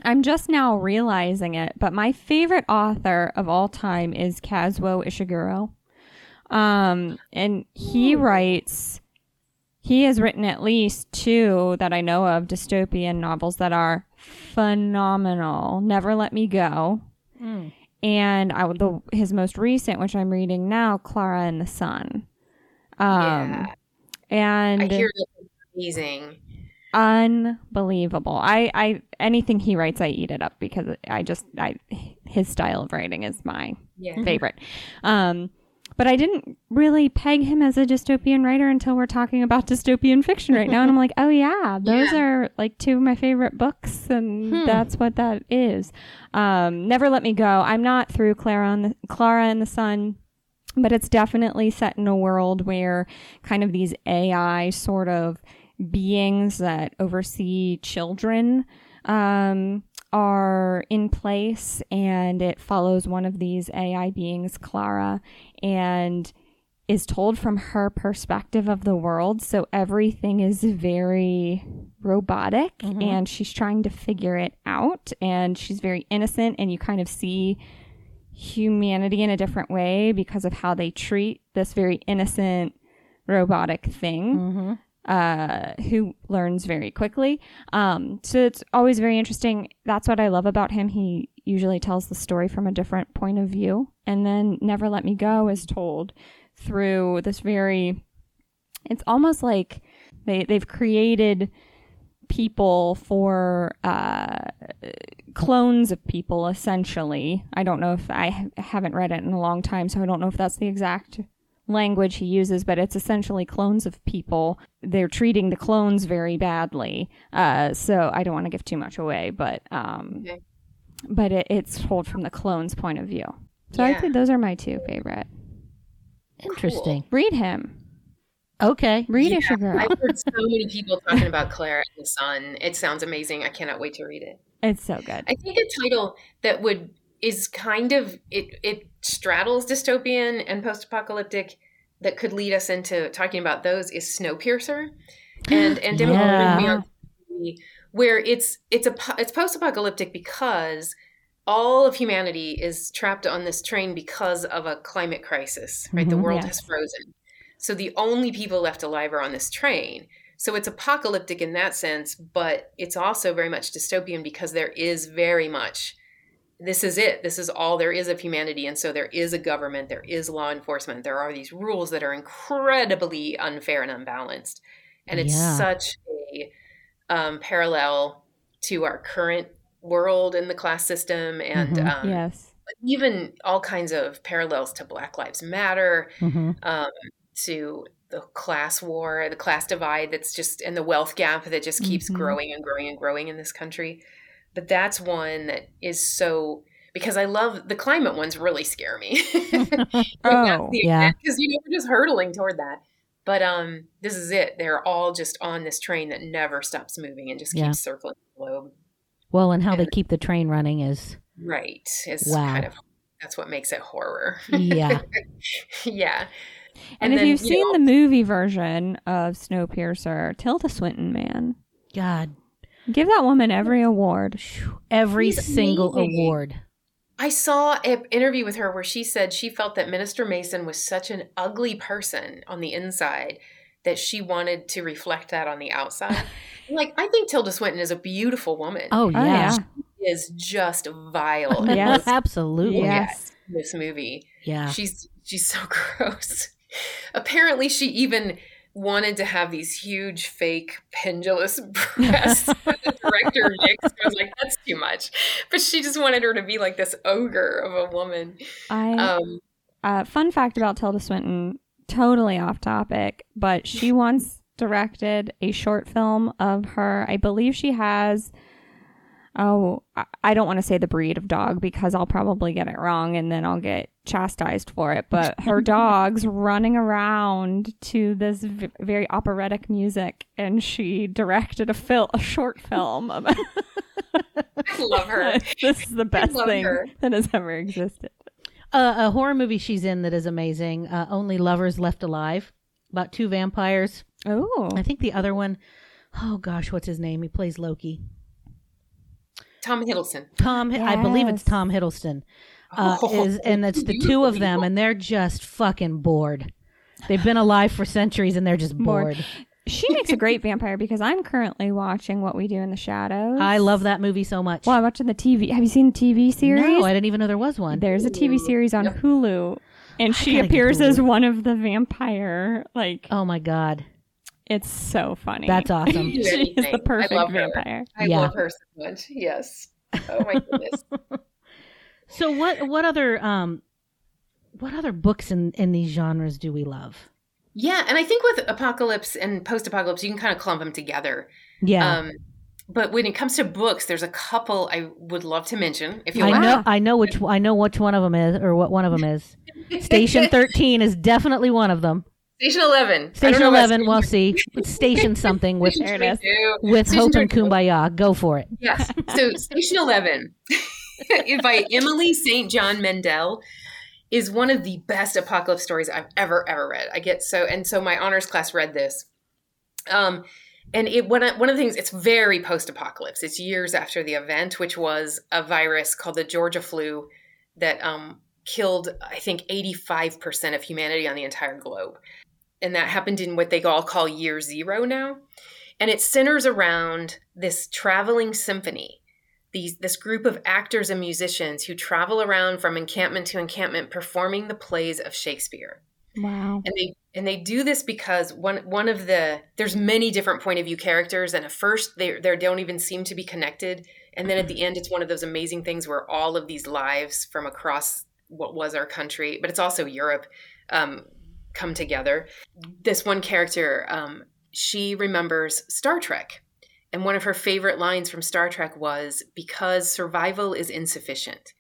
i'm just now realizing it but my favorite author of all time is kazuo ishiguro um and he writes he has written at least two that i know of dystopian novels that are phenomenal never let me go and I, the, his most recent which i'm reading now clara and the sun um
yeah.
and
I hear that's amazing.
unbelievable. I, I anything he writes, I eat it up because I just I his style of writing is my
Yeah.
favorite. Um, but I didn't really peg him as a dystopian writer until we're talking about dystopian fiction right now, and I'm like, oh yeah, those
Yeah.
are like two of my favorite books, and
Hmm.
that's what that is. Um, Never Let Me Go. I'm not through Clara and the Clara and the Sun but it's definitely set in a world where kind of these AI sort of beings that oversee children um, are in place, and it follows one of these AI beings, Clara, and is told from her perspective of the world. So everything is very robotic, and she's trying to figure it out, and she's very innocent, and you kind of see humanity in a different way because of how they treat this very innocent robotic thing
Mm-hmm.
Uh, who learns very quickly. Um, so it's always very interesting. That's what I love about him. He usually tells the story from a different point of view. And then Never Let Me Go is told through this very, it's almost like they, they've created people for uh, clones of people essentially i don't know if i ha- haven't read it in a long time so i don't know if that's the exact language he uses but it's essentially clones of people they're treating the clones very badly uh, so i don't want to give too much away but um,
Okay.
but it, it's told from the clone's point of view so i think those are my two favorite
Interesting.
read him
Okay.
read
Yeah,
Ishiguro.
I've heard so many people talking about Claire and the Sun. It sounds amazing. I cannot wait to read it.
it's so good
I think a title that would is kind of it it straddles dystopian and post-apocalyptic that could lead us into talking about those is Snowpiercer and and Demi
Yeah.
Moore on TV, where it's it's a it's post-apocalyptic because all of humanity is trapped on this train because of a climate crisis, right? the
Mhm.
world
Yes.
has frozen. So the only people left alive are on this train. So it's apocalyptic in that sense, but it's also very much dystopian because there is very much this is it. This is all there is of humanity. And so there is a government, there is law enforcement, there are these rules that are incredibly unfair and unbalanced. And it's
Yeah.
such a um, parallel to our current world in the class system and
Mhm.
um,
yes.
even all kinds of parallels to Black Lives Matter,
hmm
um, to the class war, the class divide that's just, and the wealth gap that just keeps
Mhm.
growing and growing and growing in this country. But that's one that is so, because I love the climate ones really scare me.
Oh,
yeah.
Because, you know, we're just hurtling toward that. But um, this is it. They're all just on this train that never stops moving and just keeps
Yeah.
circling the globe.
Well, and how they keep the train running is
Right. It's
Wow.
kind of, that's what makes it horror.
yeah.
yeah.
And, if
then,
you've
you
seen
know,
the movie version of Snowpiercer, Tilda Swinton, man,
God,
give that woman every award.
every
He's
single
amazing.
award.
I saw an interview with her where she said she felt that Minister Mason was such an ugly person on the inside that she wanted to reflect that on the outside. like, I think Tilda Swinton is a beautiful woman.
Oh
Oh,
yeah,
Is just vile
Yes.
this,
absolutely.
Yes.
this movie. Yeah. She's she's so gross. Apparently, she even wanted to have these huge fake pendulous breasts. the director Nick was like, "That's too much," but she just wanted her to be like this ogre of a woman.
I
Um,
uh, fun fact about Tilda Swinton, totally off topic, but she once directed a short film of her. I believe she has. Oh, I- I don't want to say the breed of dog because I'll probably get it wrong and then I'll get chastised for it. But her dog's running around to this v- very operatic music, and she directed a fil- a short film. About-
I love her.
this is the best thing
her.
that has ever existed.
Uh, a horror movie she's in that is amazing. Uh, Only Lovers Left Alive, about two vampires.
Oh,
I think the other one, oh gosh, what's his name? He plays Loki.
Tom Hiddleston.
Tom, I believe it's Tom Hiddleston. Uh,
Oh,
is and it's the two of them, and they're just fucking bored. They've been alive for centuries, and they're just
Bored.
bored.
She makes a great vampire because I'm currently watching What We Do in the Shadows.
I love that movie so much.
Well, I'm watching the TV. Have you seen the TV series?
No, I didn't even know there was one.
There's a TV series on
Yep.
Hulu, and
I
she appears as one of the vampire. Like,
Oh my god,
it's so funny.
that's awesome.
Do
she is the perfect
I love her.
vampire.
I
Yeah.
love her so much. Yes. Oh my goodness.
So what what other um what other books in in these genres do we love?
yeah, and I think with apocalypse and post-apocalypse, you can kind of clump them together.
Yeah.
Um, but when it comes to books, there's a couple I would love to mention. If you
I
want.
know I know which I know which one of them is or what one of them is. Station 13 is definitely one of them.
Station Eleven.
Station Eleven. We'll see, it's station something with
There it is.
22.
with
Station
Hope and Kumbaya. Go for it.
Yes. So Station Eleven by Emily St. John Mandel is one of the best apocalypse stories I've ever ever read. I get so and so my honors class read this. Um and it one of, one of the things it's very post-apocalypse. It's years after the event, which was a virus called the Georgia flu that um, killed I think 85% of humanity on the entire globe. And that happened in what they all call year 0 now. And it centers around this traveling symphony these this group of actors and musicians who travel around from encampment to encampment performing the plays of Shakespeare.
Wow.
And they and they do this because one one of the there's many different point of view characters and at first they they don't even seem to be connected and then at the end it's one of those amazing things where all of these lives from across what was our country but it's also Europe um, come together. This one character um, she remembers Star Trek and one of her favorite lines from Star Trek was because survival is insufficient.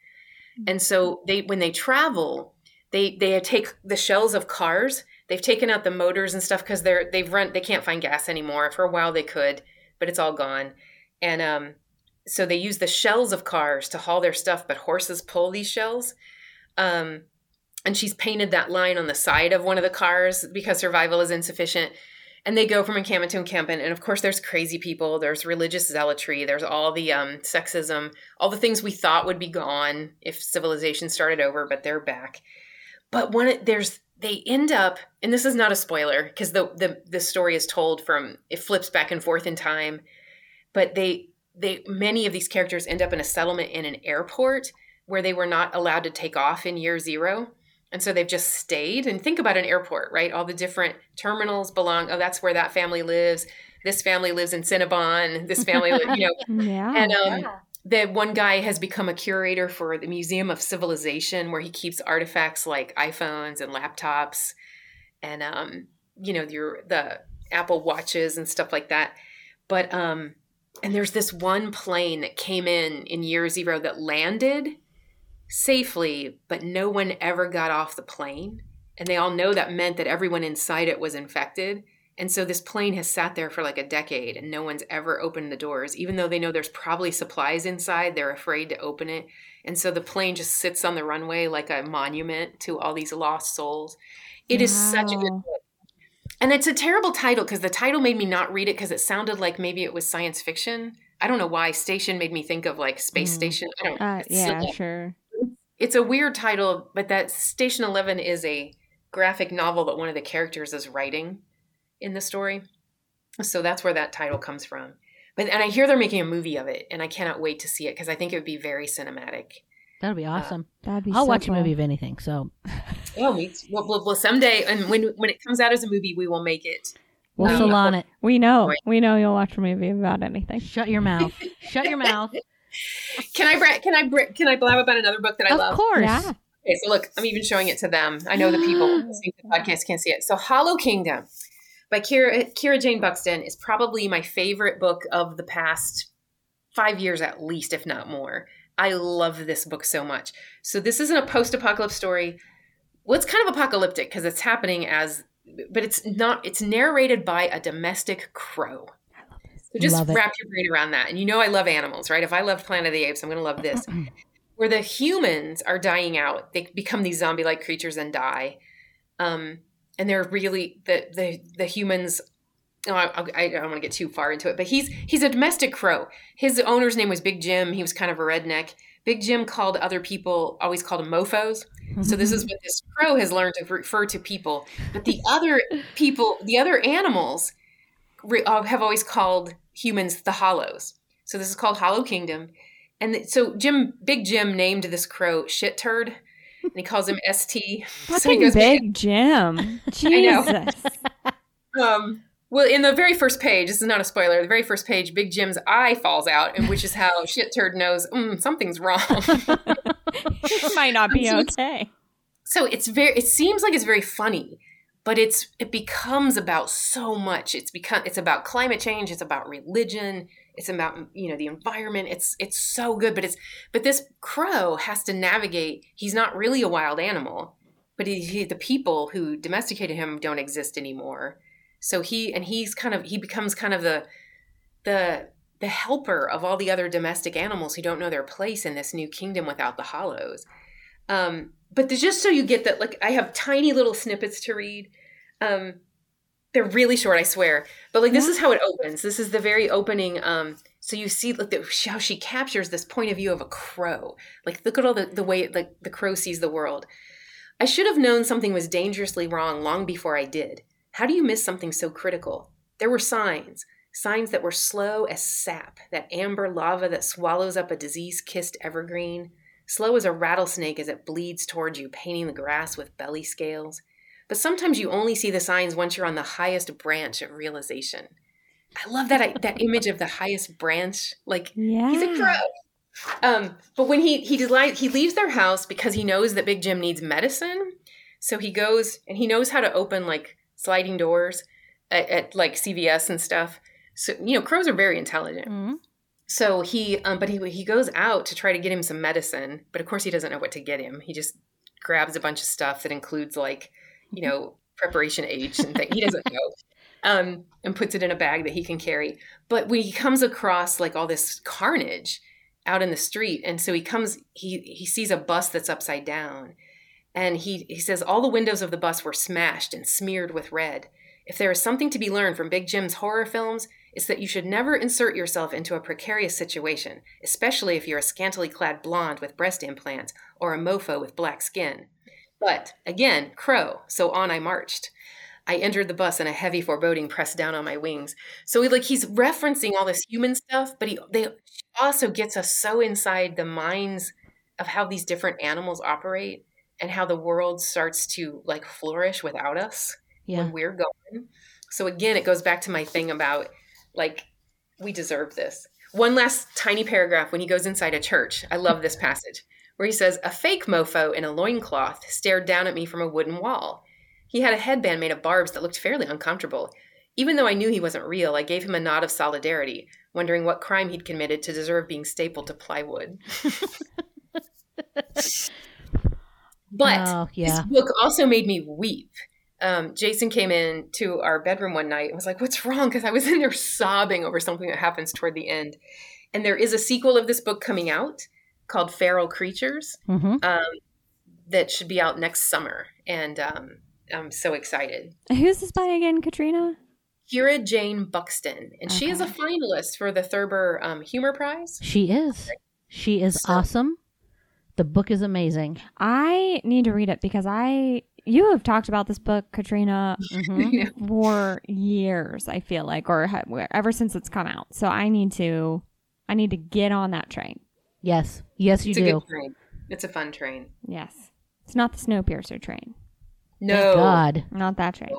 And so they when they travel, they they take the shells of cars. They've taken out the motors and stuff because they're they've run they can't find gas anymore. For a while they could, but it's all gone. And um, so they use the shells of cars to haul their stuff, but horses pull these shells. Um, and she's painted that line on the side of one of the cars because survival is insufficient. And they go from encampment to encampment, and of course, there's crazy people. There's religious zealotry. There's all the um, sexism, all the things we thought would be gone if civilization started over, but they're back. But when it, there's they end up, and this is not a spoiler because the, the the story is told from it flips back and forth in time, but they they many of these characters end up in a settlement in an airport where they were not allowed to take off in year zero. And so they've just stayed. And think about an airport, right? All the different terminals belong. Oh, that's where that family lives. This family lives in Cinnabon. This family, you know.
Yeah.
And um, the one guy has become a curator for the Museum of Civilization, where he keeps artifacts like iPhones and laptops, and um, you know, your the Apple watches and stuff like that. But um, and there's this one plane that came in in year zero that landed safely, but no one ever got off the plane. And they all know that meant that everyone inside it was infected. And so this plane has sat there for like a decade and no one's ever opened the doors. Even though they know there's probably supplies inside, they're afraid to open it. And so the plane just sits on the runway like a monument to all these lost souls. It wow. is such a good book. And it's a terrible title because the title made me not read it because it sounded like maybe it was science fiction. I don't know why. Station made me think of like Space mm. Station. I don't
uh, yeah, silly. sure.
It's a weird title, but that Station 11 is a graphic novel that one of the characters is writing in the story. So that's where that title comes from. But and I hear they're making a movie of it, and I cannot wait to see it because I think it would be very cinematic.
That'd be uh, awesome.
Uh, That'd be.
I'll
so
watch
cool.
a movie of anything. So.
oh, me. Well, well, well, someday, and when when it comes out as a movie, we will make it.
We'll um, salon it.
We know. We know you'll watch a movie about anything.
Shut your mouth. Shut your mouth.
Can I bra- can I bra- can I blab about another book that I
of
love?
Of course.
Yeah.
Okay, so look, I'm even showing it to them. I know the people listening to the podcast can't see it. So, Hollow Kingdom by Kira, Kira Jane Buxton is probably my favorite book of the past five years at least, if not more. I love this book so much. So this isn't a post-apocalypse story. Well, it's kind of apocalyptic because it's happening as, but it's not. It's narrated by a domestic crow. So just wrap your brain around that. And you know I love animals, right? If I loved Planet of the Apes, I'm going to love this. Where the humans are dying out, they become these zombie-like creatures and die. Um, and they're really the the the humans Oh, I, I, don't want to get too far into it, but he's he's a domestic crow. His owner's name was Big Jim. He was kind of a redneck. Big Jim called other people always called them mofo's. So this is what this crow has learned to refer to people. But the other people, the other animals, re, uh, have always called humans the hollows. So this is called Hollow Kingdom. And so Jim, Big Jim, named this crow Shit Turd, and he calls him St. So he goes,
Big Jim. Jesus.
um, well, in the very first page, this is not a spoiler. The very first page, Big Jim's eye falls out, and which is how Shit Turd knows mm, something's wrong.
it might not be okay.
So it's very. It seems like it's very funny, but it's it becomes about so much. It's become it's about climate change. It's about religion. It's about you know the environment. It's it's so good, but it's but this crow has to navigate. He's not really a wild animal, but he, he, the people who domesticated him don't exist anymore so he and he's kind of he becomes kind of the the the helper of all the other domestic animals who don't know their place in this new kingdom without the hollows. Um, but just so you get that, like I have tiny little snippets to read. Um, they're really short, I swear. But like this is how it opens. This is the very opening. Um, so you see like the, how she captures this point of view of a crow. Like look at all the the way like the crow sees the world. I should have known something was dangerously wrong long before I did. How do you miss something so critical? There were signs, signs that were slow as sap, that amber lava that swallows up a disease kissed evergreen, slow as a rattlesnake as it bleeds toward you, painting the grass with belly scales. But sometimes you only see the signs once you're on the highest branch of realization. I love that that image of the highest branch. Like
yeah.
he's a crow. Um, but when he he delight, he leaves their house because he knows that Big Jim needs medicine. So he goes and he knows how to open like sliding doors at, at like CVS and stuff. So you know, crows are very intelligent.
Mm-hmm.
So he, um, but he he goes out to try to get him some medicine, but of course he doesn't know what to get him. He just grabs a bunch of stuff that includes like, you know, preparation H and things. He doesn't know. Um, and puts it in a bag that he can carry. But when he comes across like all this carnage out in the street, and so he comes, he he sees a bus that's upside down, and he, he says all the windows of the bus were smashed and smeared with red. If there is something to be learned from Big Jim's horror films, it's that you should never insert yourself into a precarious situation, especially if you're a scantily clad blonde with breast implants or a mofo with black skin. But again, crow, so on I marched. I entered the bus and a heavy foreboding pressed down on my wings. So he like he's referencing all this human stuff, but he they also gets us so inside the minds of how these different animals operate and how the world starts to like flourish without us
Yeah.
when we're going. So again, it goes back to my thing about like we deserve this. One last tiny paragraph when he goes inside a church. I love this passage where he says, A fake mofo in a loincloth stared down at me from a wooden wall. He had a headband made of barbs that looked fairly uncomfortable. Even though I knew he wasn't real, I gave him a nod of solidarity, wondering what crime he'd committed to deserve being stapled to plywood. but
oh,
this
yeah.
book also made me weep. Um, Jason came in to our bedroom one night and was like, "What's wrong?" Because I was in there sobbing over something that happens toward the end. And there is a sequel of this book coming out called Feral Creatures
hmm
um, that should be out next summer, and um, I'm so excited.
Who's this by again, Katrina?
Kira Jane Buxton, and she is a finalist for the Thurber um, Humor Prize.
She is. She is
So-
awesome. The book is amazing.
I need to read it because I you have talked about this book, Katrina,
Mhm.
Yeah.
for years. I feel like, or ha- ever since it's come out. So I need to, I need to get on that train.
Yes. Yes, you
it's
do.
a good train. It's a fun train.
Yes, it's not the Snowpiercer train,
No,
Thank God.
not that train.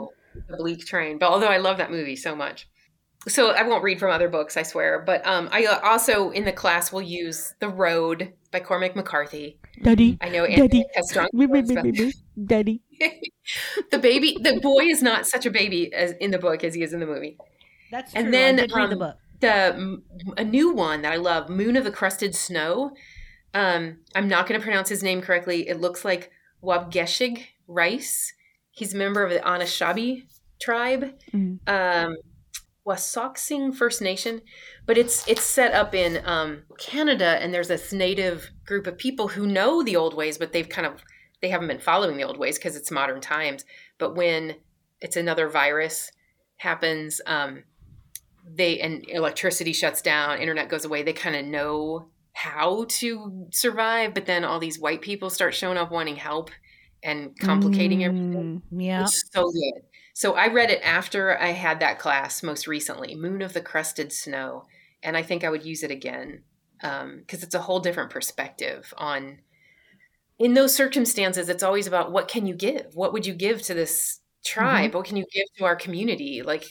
the bleak train but although i love that movie so much so i won't read from other books i swear but um, i uh, also in the class will use the road by cormac mccarthy
Daddy.
i know
Daddy.
Has strong feelings about-
Daddy.
the baby the boy is not such a baby as in the book as he is in the movie
That's
And
true.
then,
I did read the
um,
book.
The a new one that i love moon of the crusted snow. Um, i'm not going to pronounce his name correctly. It looks like waubgeshig rice. He's a member of the anishinaabe tribe.
Mm.
um Wasauksing First Nation, but it's it's set up in um, Canada, and there's this native group of people who know the old ways, but they've kind of they haven't been following the old ways because it's modern times. But when it's another virus happens, um, they and electricity shuts down, internet goes away. They kind of know how to survive, but then all these white people start showing up wanting help and complicating everything.
Mm.
Yeah.
It's so good. So I read it after I had that class most recently, Moon of the Crusted Snow, and I think I would use it again because it's a whole different perspective on. In those circumstances, it's always about what can you give? What would you give to this tribe? What can you give to our community? Like,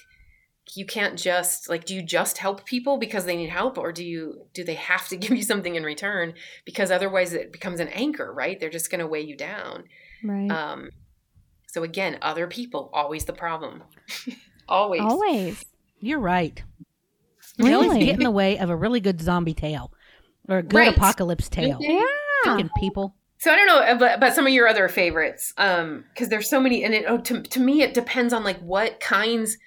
you can't just like, do you just help people because they need help, or do you do they have to give you something in return? Because otherwise, it becomes an anchor, right? They're just going to weigh you down.
Right.
Um, so again, other people always the problem. always.
Always.
You're right. They always
Really?
get in the way of a really good zombie tale or a good
Right.
apocalypse tale.
Yeah.
Freaking people.
So I don't know about, about some of your other favorites, um, because there's so many, and it oh, to to me it depends on like what kinds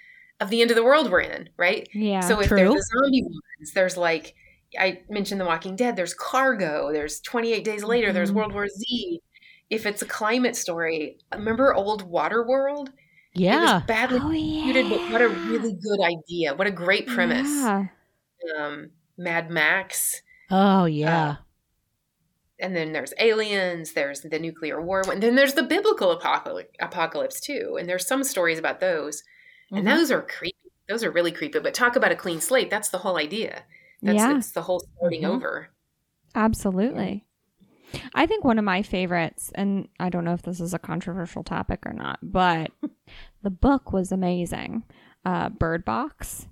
of the end of the world we're in, right?
Yeah.
so if
true.
there's the zombie ones, there's like I mentioned The Walking Dead. There's Cargo. There's 28 Days Later. There's
Mhm.
World War Z. If it's a climate story, remember old Water World?
Yeah.
It was badly
oh yeah.
executed, but what a really good idea! What a great premise.
Yeah.
Um, Mad Max.
Oh, yeah.
and then there's aliens there's the nuclear war and then there's the biblical apocalypse, apocalypse too and there's some stories about those and
Mhm.
those are creepy those are really creepy but talk about a clean slate that's the whole idea that's
Yeah.
it's the whole starting
Mhm.
over
Absolutely. I think one of my favorites, and I don't know if this is a controversial topic or not, but the book was amazing. Uh, Bird Box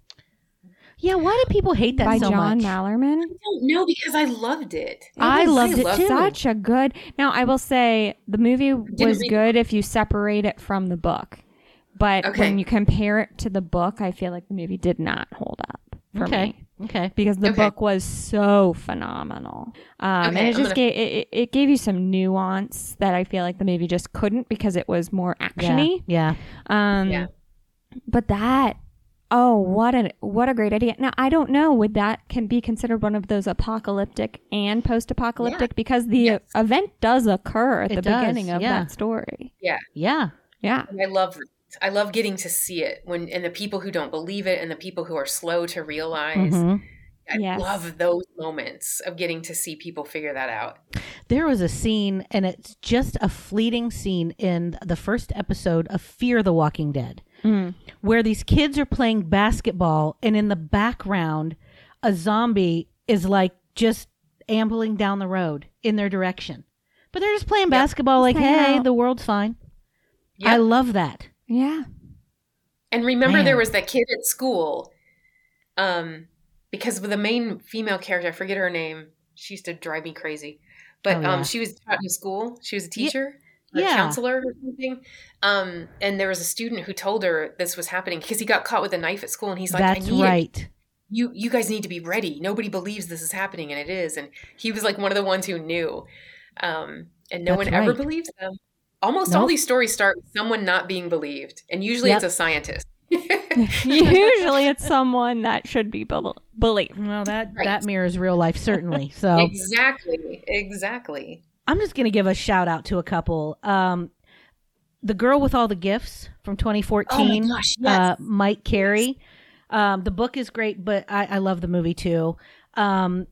yeah. Why do people hate that
by
so
John
much?
Malerman.
i don't know because i loved it
I
was
loved it
loved
too.
Such a good. Now, I will say the movie was good if you separate it from the book, but
Okay.
when you compare it to the book, I feel like the movie did not hold up for
Okay.
me
Okay.
because the
Okay.
book was so phenomenal. Um,
Okay,
and it just
gonna-
gave it, it- gave you some nuance that I feel like the movie just couldn't because it was more
Yeah.
actiony.
Yeah.
Um,
Yeah.
But that, oh, what a what a great idea! Now I don't know would that can be considered one of those apocalyptic and post-apocalyptic because the
Yes.
event does occur at
It
the
does,
beginning of
yeah.
that story.
Yeah.
Yeah,
and i love i love getting to see it when and the people who don't believe it and the people who are slow to realize
Mhm.
i
Yes.
love those moments of getting to see people figure that out
There was a scene, and it's just a fleeting scene in the first episode of Fear the Walking Dead,
Mm.
where these kids are playing basketball, and in the background, a zombie is like just ambling down the road in their direction. But they're just playing
Yep.
basketball like, hey,
out.
the world's fine.
Yep.
I love that.
Yeah.
And remember,
Man.
there was that kid at school, um, because with the main female character, I forget her name. She used to drive me crazy, but
Oh, yeah.
um, she was taught in school. She was a teacher,
yeah.
a counselor, or something. Um, and there was a student who told her this was happening because he got caught with a knife at school, and he's like,
That's
"I need it.
right.
You, you guys need to be ready. Nobody believes this is happening, and it is." And he was like one of the ones who knew, um, and no
That's
one ever believes them. Almost all these stories start with someone not being believed, and usually
Yep.
it's a scientist.
Usually it's someone that should be bel- believed.
Well, that
Right.
that mirrors real life certainly. So
Exactly. Exactly.
I'm just going to give a shout out to a couple. Um, the girl with all the gifts from 2014,
Oh my gosh,
uh,
yes.
Mike Carey. Um, the book is great, but I, I love the movie too. Um,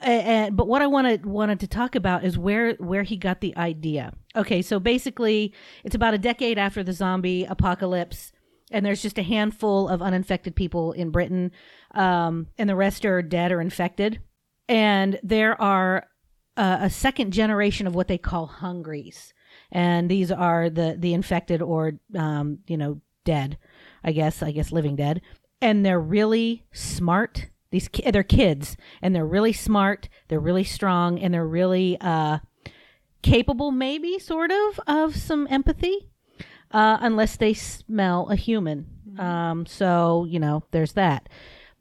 and, but what I wanted wanted to talk about is where where he got the idea. Okay, so basically, it's about a decade after the zombie apocalypse, and there's just a handful of uninfected people in Britain, um, and the rest are dead or infected. And there are uh, a second generation of what they call hungries, and these are the the infected or um, you know dead, I guess I guess living dead, and they're really smart. These ki- they're kids, and they're really smart. They're really strong, and they're really uh, capable, maybe sort of, of some empathy, uh, unless they smell a human. Um, so you know, there's that.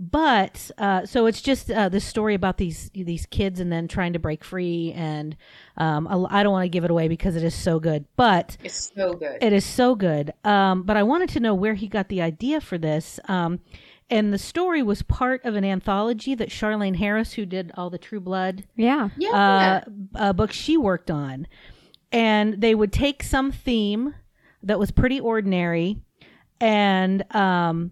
But uh, so it's just uh, this story about these these kids and then trying to break free, and um, I I don't want to give it away because it is so good. But
It's so good.
it is so good. Um, but I wanted to know where he got the idea for this. Um, and the story was part of an anthology that Charlaine Harris, who did all the True Blood
Yeah.
yeah.
uh, uh, books she worked on. And they would take some theme that was pretty ordinary and um,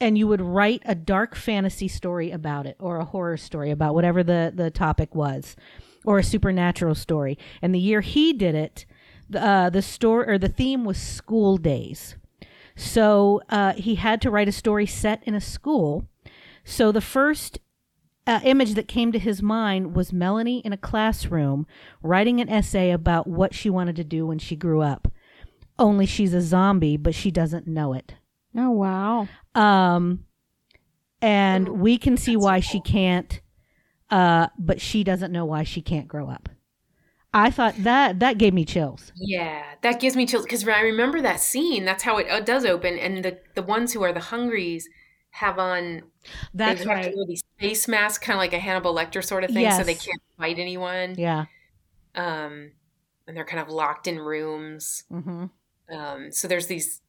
and you would write a dark fantasy story about it or a horror story about whatever the, the topic was or a supernatural story. And the year he did it, the, uh, the story or the theme was school days. So uh, he had to write a story set in a school. So the first uh, image that came to his mind was Melanie in a classroom writing an essay about what she wanted to do when she grew up. Only she's a zombie, but she doesn't know it.
Oh wow.
Um, and
Oh,
we can see
that's
why she can't, uh, but she doesn't know why she can't grow up. I thought that that gave me chills.
Yeah, that gives me chills because I remember that scene. That's how it uh, does open, and the the ones who are the hungries have on
That's
have
right.
these face masks, kind of like a Hannibal Lecter sort of thing, so they can't fight anyone.
Yeah.
Um, and they're kind of locked in rooms.
hmm
Um, so there's these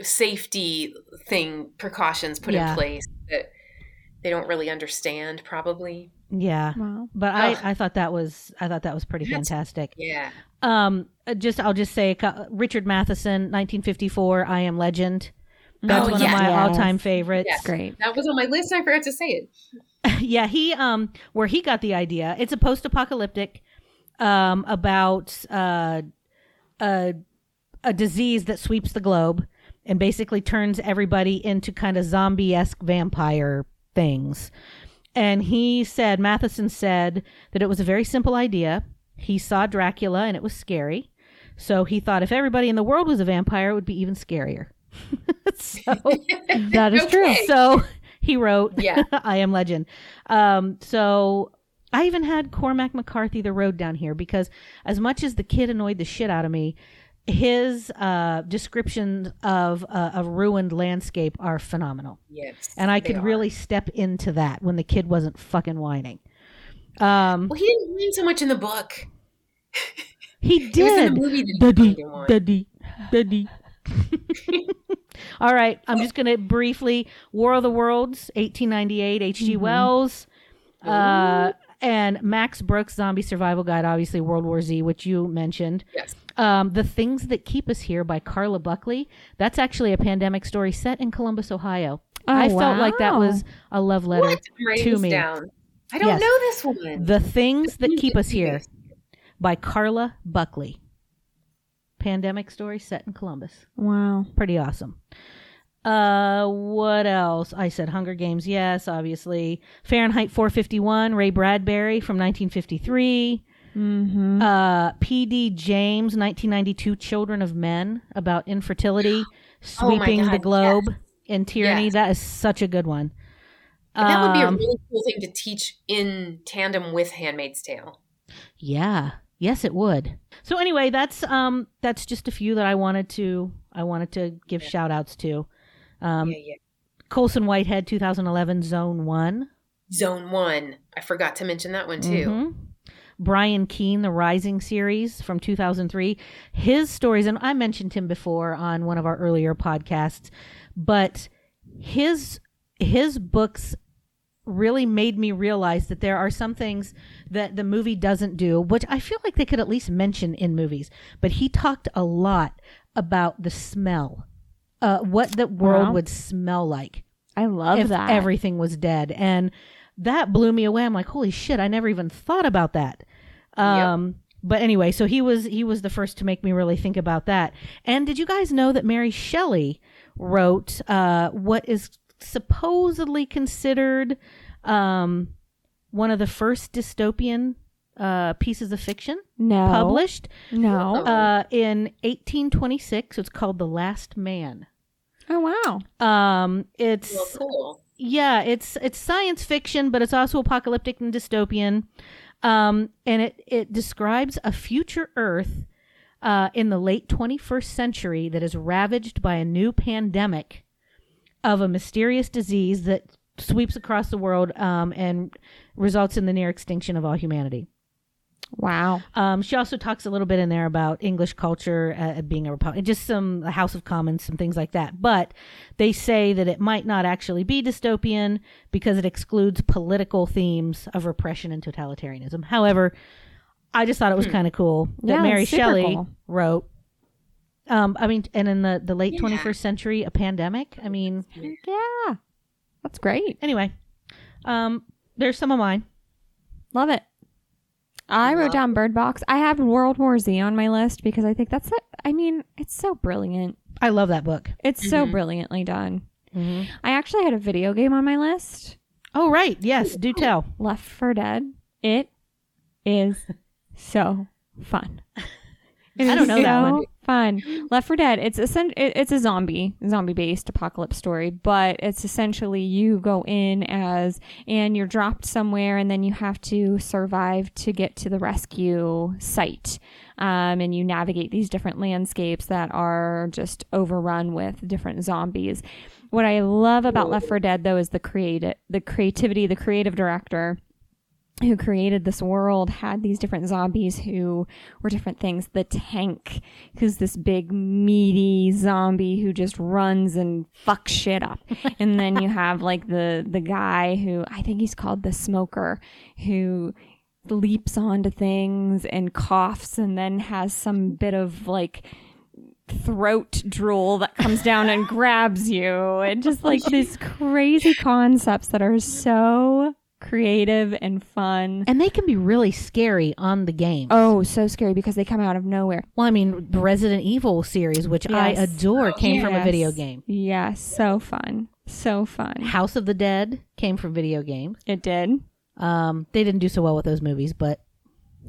safety thing precautions put
Yeah.
in place that they don't really understand, probably.
Yeah.
Wow.
But I,
Ugh.
I thought that was I thought that was pretty
That's-
fantastic.
Yeah.
Um, uh, just I'll just say Richard Matheson, 1954, I Am Legend. That's
Oh,
one
yeah.
of my
Yes.
all-time favorites.
Yes.
Great.
That was on my list. I forgot to say it.
yeah, he um where he got the idea. It's a post-apocalyptic um about uh a a disease that sweeps the globe and basically turns everybody into kind of zombie-esque vampire things. And he said Matheson said that it was a very simple idea. He saw Dracula and it was scary. So he thought if everybody in the world was a vampire, it would be even scarier. so
That is true.
So he wrote
Yeah.
I Am Legend. Um, so I even had Cormac McCarthy the road down here because as much as the kid annoyed the shit out of me, his uh, descriptions of uh, a ruined landscape are phenomenal,
Yes.
and I could
are.
really step into that when the kid wasn't fucking whining. Um,
Well, he didn't mean so much in the book.
he
It was in
did.
the movie that
Daddy, daddy, daddy. All right, I'm just going to briefly War of the Worlds, 1898, H.G.
Mhm.
Wells, uh, and Max Brooks' Zombie Survival Guide, obviously World War Z, which you mentioned.
Yes.
Um, the Things That Keep Us Here by Carla Buckley. That's actually a pandemic story set in Columbus, Ohio.
Oh,
I felt like that was a love letter.
What?
To me.
down. I don't
Yes.
know this one.
The Things That
You
Keep Us Here by Carla Buckley. Pandemic story set in Columbus.
Wow.
pretty awesome. Uh, what else? I said Hunger Games. Yes, obviously. Fahrenheit 451. Ray Bradbury from 1953.
Mm-hmm.
Uh, P.D. James, 1992. Children of Men about infertility,
Oh
sweeping the
God,
globe in tyranny.
Yes.
That is such a good one.
And that would be a
Um,
really cool thing to teach in tandem with Handmaid's Tale.
Yeah. Yes, it would. So anyway, that's um that's just a few that I wanted to I wanted to give
Yeah.
shout outs to. Um
yeah, yeah.
Colson Whitehead 2011 Zone 1.
Zone One. I forgot to mention that one too.
Mhm. Brian Keene The Rising series from 2003. His stories and I mentioned him before on one of our earlier podcasts, but his his books really made me realize that there are some things that the movie doesn't do, which I feel like they could at least mention in movies. But he talked a lot about the smell, uh, what the world
Wow.
would smell like
I love
if
that.
everything was dead, and that blew me away. I'm like, holy shit, I never even thought about that. Um, But anyway, so he was he was the first to make me really think about that. And did you guys know that Mary Shelley wrote uh, what is supposedly considered um, one of the first dystopian uh, pieces of fiction
no.
published
No.
uh, in 1826? It's called The Last Man.
oh wow.
Um, it's
Well, cool.
yeah, it's it's science fiction, but it's also apocalyptic and dystopian. Um, and it it describes a future Earth uh, in the late 21st century that is ravaged by a new pandemic of a mysterious disease that sweeps across the world um, and results in the near extinction of all humanity.
Wow.
Um, she also talks a little bit in there about English culture uh, being a republic, just some House of Commons, some things like that. But they say that it might not actually be dystopian because it excludes political themes of repression and totalitarianism. However, I just thought it was kind of cool that
Yeah,
Mary Shelley
cool.
wrote. Um, I mean, and in the the late
Yeah.
twenty first century, a pandemic. I mean,
Yeah. That's great.
anyway, um, there's some of mine.
Love it. I wrote down Bird Box. I have World War Z on my list because I think that's it. I mean, it's so brilliant.
I love that book.
It's so
Mhm.
brilliantly done.
Mhm.
I actually had a video game on my list,
Oh right, yes, do tell.
Left 4 Dead. It is so fun.
I don't know that one.
Fun. Left 4 Dead. It's it- it's a zombie zombie based apocalypse story, but it's essentially you go in as and you're dropped somewhere, and then you have to survive to get to the rescue site. Um, and you navigate these different landscapes that are just overrun with different zombies. What I love about Left 4 Dead though is the create the creativity, the creative director who created this world had these different zombies who were different things. The tank, who's this big meaty zombie who just runs and fucks shit up. and then you have like the the guy who I think he's called the smoker who leaps onto things and coughs and then has some bit of like throat drool that comes down and grabs you and just like these crazy concepts that are so creative and fun.
And they can be really scary on the game.
Oh, so scary because they come out of nowhere.
Well, I mean, the Resident Evil series, which I adore, came from a video game.
Yes, so fun. So fun.
House of the Dead came from video games.
It did.
Um, they didn't do so well with those movies, but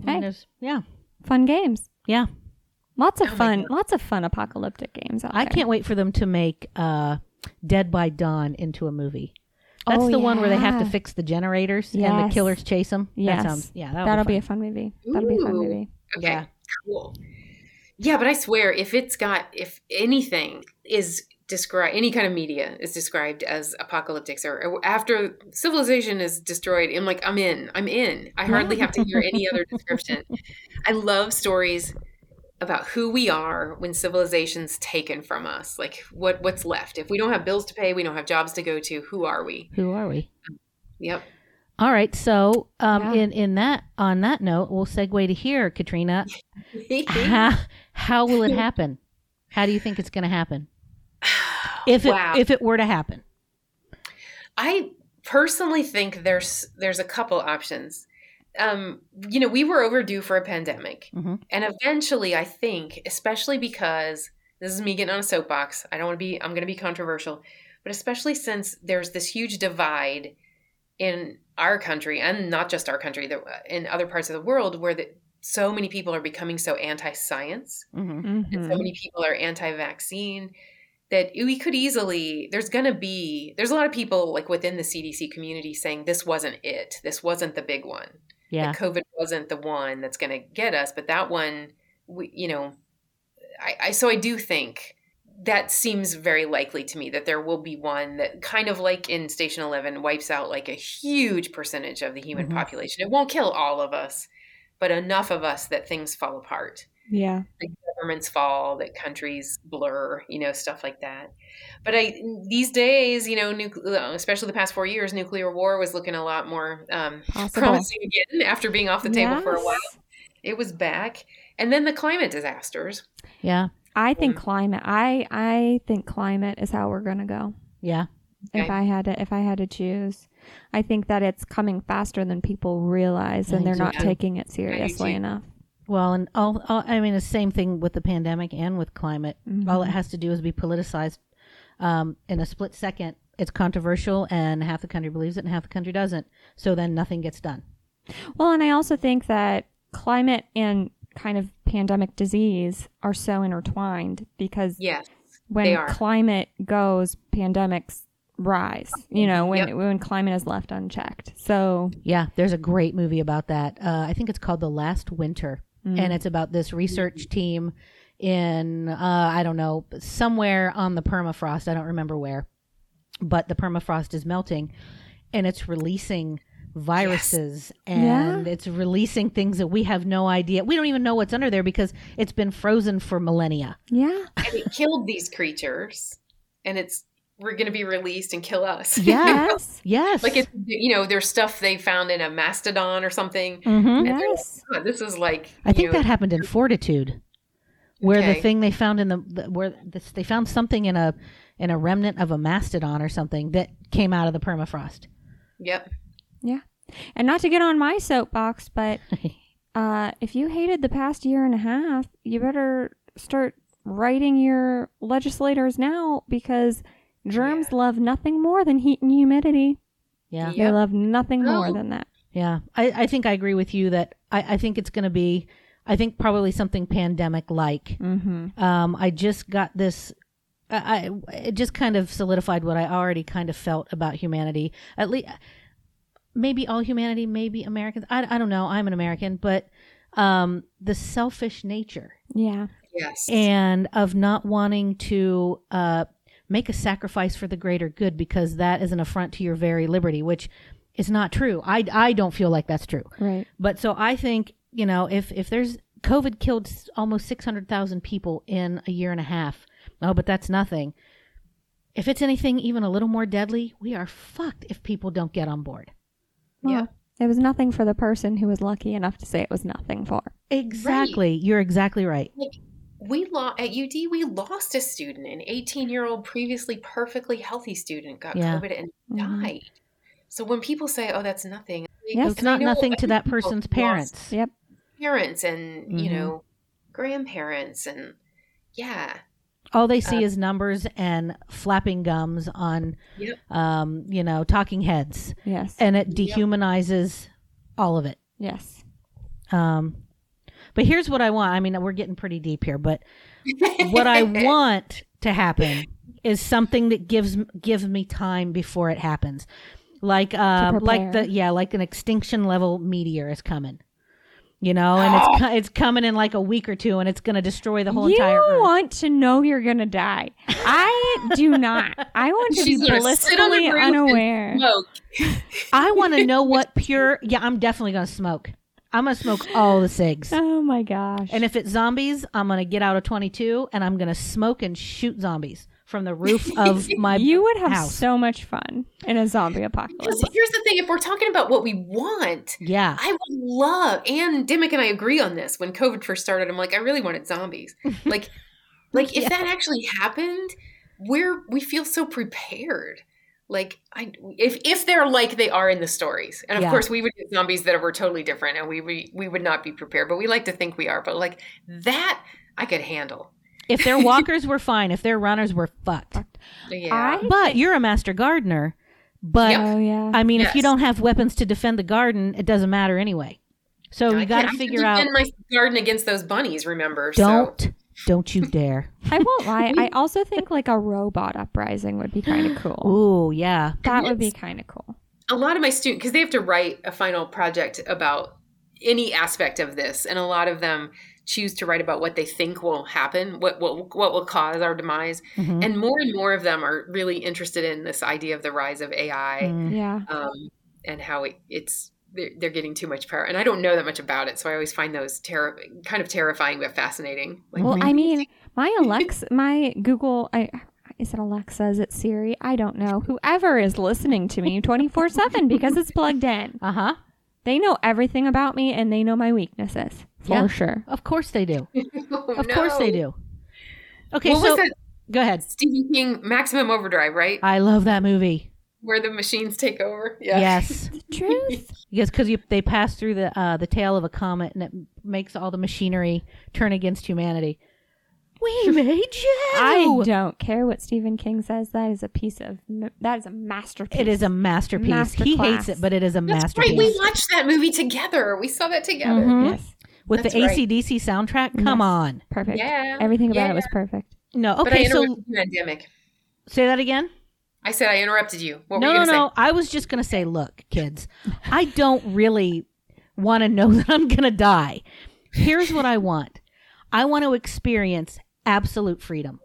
Hey.
there's- yeah,
Fun games.
yeah.
Lots of
Oh
fun. Lots of fun apocalyptic games out
I
there.
can't wait for them to make uh, Dead by Dawn into a movie. That's
Oh,
the one where they have to fix the generators and the killers chase them.
Yes.
That sounds yeah. That'll,
That'll
be,
be a
fun.
fun movie. That'll be a fun movie.
Okay,
Yeah.
cool. Yeah, but I swear, if it's got, if anything is described, any kind of media is described as apocalyptic, or, or after civilization is destroyed, I'm like, I'm in. I'm in. I hardly have to hear any other description. I love stories about who we are when civilization's taken from us. Like, what what's left? If we don't have bills to pay, we don't have jobs to go to. Who are we?
Who are we?
Yep.
All right. So, um,
Yeah.
in in that on that note, we'll segue to here, Katrina. how, how will it happen? How do you think it's going to happen? If it
Wow.
if it were to happen,
I personally think there's there's a couple options. Um, you know, we were overdue for a pandemic,
Mhm.
and eventually, I think, especially because this is me getting on a soapbox. I don't want to be, I'm going to be controversial, but especially since there's this huge divide in our country and not just our country, in other parts of the world where the, so many people are becoming so anti-science
Mhm.
and so
Mhm.
many people are anti-vaccine that we could easily there's going to be there's a lot of people like within the CDC community saying this wasn't it this wasn't the big one
Yeah.
that COVID wasn't the one that's going to get us but that one we you know I, I so I do think that seems very likely to me that there will be one that kind of like in station 11 wipes out like a huge percentage of the human
Mhm.
population it won't kill all of us but enough of us that things fall apart
Yeah.
governments fall, that countries blur, you know, stuff like that. But I these days, you know, nucle- especially the past four years, nuclear war was looking a lot more um, promising again after being off the table for a while. It was back, and then the climate disasters.
Yeah.
I think
Mm.
climate. I I think climate is how we're gonna go.
Yeah.
If
Okay.
I had to, if I had to choose, I think that it's coming faster than people realize, and they're not
too.
taking it seriously enough.
Well, and all, all I mean, the same thing with the pandemic and with climate. All it has to do is be politicized um, in a split second. It's controversial, and half the country believes it, and half the country doesn't. So then nothing gets done.
Well, and I also think that climate and kind of pandemic disease are so intertwined because
Yes,
when climate goes, pandemics rise. You know, when
Yep.
when climate is left unchecked. So
Yeah, there's a great movie about that. Uh, I think it's called The Last Winter,
Mm.
and it's about this research team in uh, I don't know somewhere on the permafrost. I don't remember where, but the permafrost is melting, and it's releasing viruses and it's releasing things that we have no idea. We don't even know what's under there because it's been frozen for millennia.
yeah,
and it killed these creatures, and it's we're going to be released and kill us.
Yes,
Yes,
like it's you know there's stuff they found in a mastodon or something.
hmm
And
yes.
like, "Oh, this is like
I think
know,
that happened in Fortitude, where the thing they found in the, the where this, they found something in a in a remnant of a mastodon or something that came out of the permafrost.
Yep. Yeah.
And not to get on my soapbox, but uh, if you hated the past year and a half, you better start writing your legislators now because germs love nothing more than heat and humidity.
Yeah,
They
Yep.
love nothing more
Oh.
than that.
yeah. I, I think I agree with you that I, I think it's going to be. I think probably something pandemic like.
Mm-hmm.
Um, I just got this. I, I it just kind of solidified what I already kind of felt about humanity. At least, maybe all humanity, maybe Americans. I, I don't know. I'm an American, but um, the selfish nature
Yeah.
Yes.
and of not wanting to uh, make a sacrifice for the greater good because that is an affront to your very liberty, which is not true. I, I don't feel like that's true.
Right.
But so I think, you know, if, if there's COVID killed s- almost 600,000 people in a year and a half. Oh, but that's nothing. If it's anything even a little more deadly, we are fucked if people don't get on board.
Yeah.
It was nothing for the person who was lucky enough to say it was nothing for.
Exactly. You're exactly right.
We lost at UD. We lost a student, an 18 year old previously perfectly healthy student, got
Yeah.
COVID and
Mhm.
died. So when people say, "Oh, that's nothing,"
Yes.
It's not nothing to that person's parents.
Yep.
parents, and you
Mhm.
know, grandparents, and yeah,
All they see
Uh,
is numbers and flapping gums on,
Yep.
um, you know, talking heads,
Yes.
and it
Yep.
dehumanizes all of it.
yes.
Um, but here's what I want. I mean, we're getting pretty deep here, but what I want to happen is something that gives gives me time before it happens, like uh, like the yeah, like an extinction level meteor is coming. You know, and it's co- it's coming in like a week or two, and it's going to destroy the whole
you
entire Earth.
want to know you're gonna die. I do not. I want to
She's
be
gonna sit on
blissfully unaware.
smoke.
I want to know what pure. Yeah, I'm definitely going to smoke. I'm going to smoke all the cigs.
Oh my gosh.
And if it's zombies, I'm going to get out a 22 and I'm going to smoke and shoot zombies from the roof of my
you would have
house.
so much fun in a zombie apocalypse.
Because here's the thing: if we're talking about what we want,
Yeah.
I would love. AnDemic and I agree on this. When COVID first started, I'm like, I really wanted zombies. Like, like if that actually happened, we're we feel so prepared. Like, I if if they're like they are in the stories, and of
Yeah.
course we would get zombies that were totally different, and we we we would not be prepared. But we like to think we are. But like that, I could handle.
If their walkers were fine, if their runners were fucked.
Yeah.
I
But you're a master gardener. But
Yep.
oh yeah.
I mean, if you don't have weapons to defend the garden, it doesn't matter anyway. So
I
you got to
I
figure
can
out.
defend my garden against those bunnies. Remember?
Don't, don't you dare.
I won't lie. I also think like a robot uprising would be kind of cool.
Ooh, yeah.
That would be kind of cool.
A lot of my students, because they have to write a final project about any aspect of this, and a lot of them choose to write about what they think will happen, what what what will cause our demise,
Mhm.
and more and more of them are really interested in this idea of the rise of AI.
Mm.
Yeah.
um, and how it, it's they're, they're getting too much power. And I don't know that much about it, so I always find those terri kind of terrifying but fascinating. Like,
Well. I mean, my Alexa, my Google, I is it Alexa? Is it Siri? I don't know. Whoever is listening to me twenty four seven because it's plugged in,
Uh huh.
they know everything about me and they know my weaknesses for
Yeah.
sure.
Of course they do.
oh,
Of course they do. Okay,
What
so
was that
go ahead.
Stephen King Maximum Overdrive, right?
I love that movie.
Where the machines take over.
Yes.
The truth.
Yes, because they pass through the uh, the tail of a comet and it makes all the machinery turn against humanity. We made you.
I don't care what Stephen King says. That is a piece of that is a masterpiece.
It is a masterpiece. He hates it, but it is a
That's
masterpiece.
right. We watched that movie together. We saw that together.
Mhm.
yes,
With
That's
the
right.
ACDC soundtrack, come
Yes.
on.
perfect.
Yeah.
Everything about
yeah.
it was perfect.
No,
But I
okay, so
pandemic.
say that again.
I said I interrupted you. What
no,
were you
no,
going to
no. I was just going to say, look, kids, I don't really want to know that I'm going to die. Here's what I want I want to experience absolute freedom.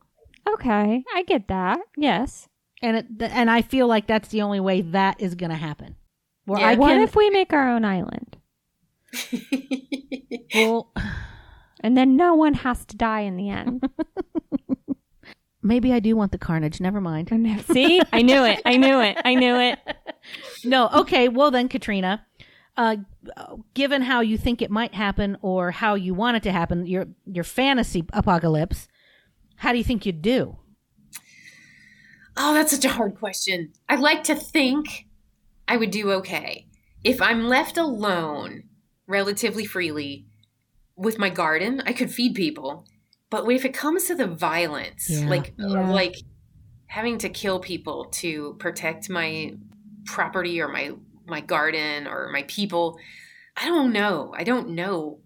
Okay, I get that. Yes.
And it, and I feel like that's the only way that is going to happen. Where
Yeah.
I
what
can,
if we make our own island
well,
and then no one has to die in the end?
maybe I do want the carnage. Never mind.
See, I knew it. I knew it. I knew it.
No, okay. Well, then, Katrina, uh, given how you think it might happen or how you want it to happen, your your fantasy apocalypse, how do you think you'd do?
Oh, that's such a hard question. I'd like to think I would do okay. If I'm left alone relatively freely with my garden, I could feed people. But if it comes to the violence,
Yeah.
like uh,
Yeah.
like having to kill people to protect my property or my my garden or my people, I don't know. I don't know.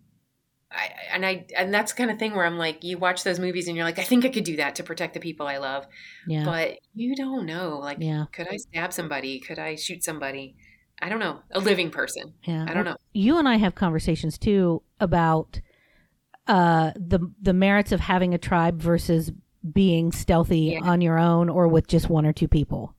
I, and I and that's the kind of thing where I'm like, you watch those movies and you're like, I think I could do that to protect the people I love
Yeah,
but you don't know like
Yeah.
could i stab somebody could i shoot somebody i don't know a living person
yeah.
i don't know
You and I have conversations too about uh, the the merits of having a tribe versus being stealthy
Yeah.
on your own or with just one or two people.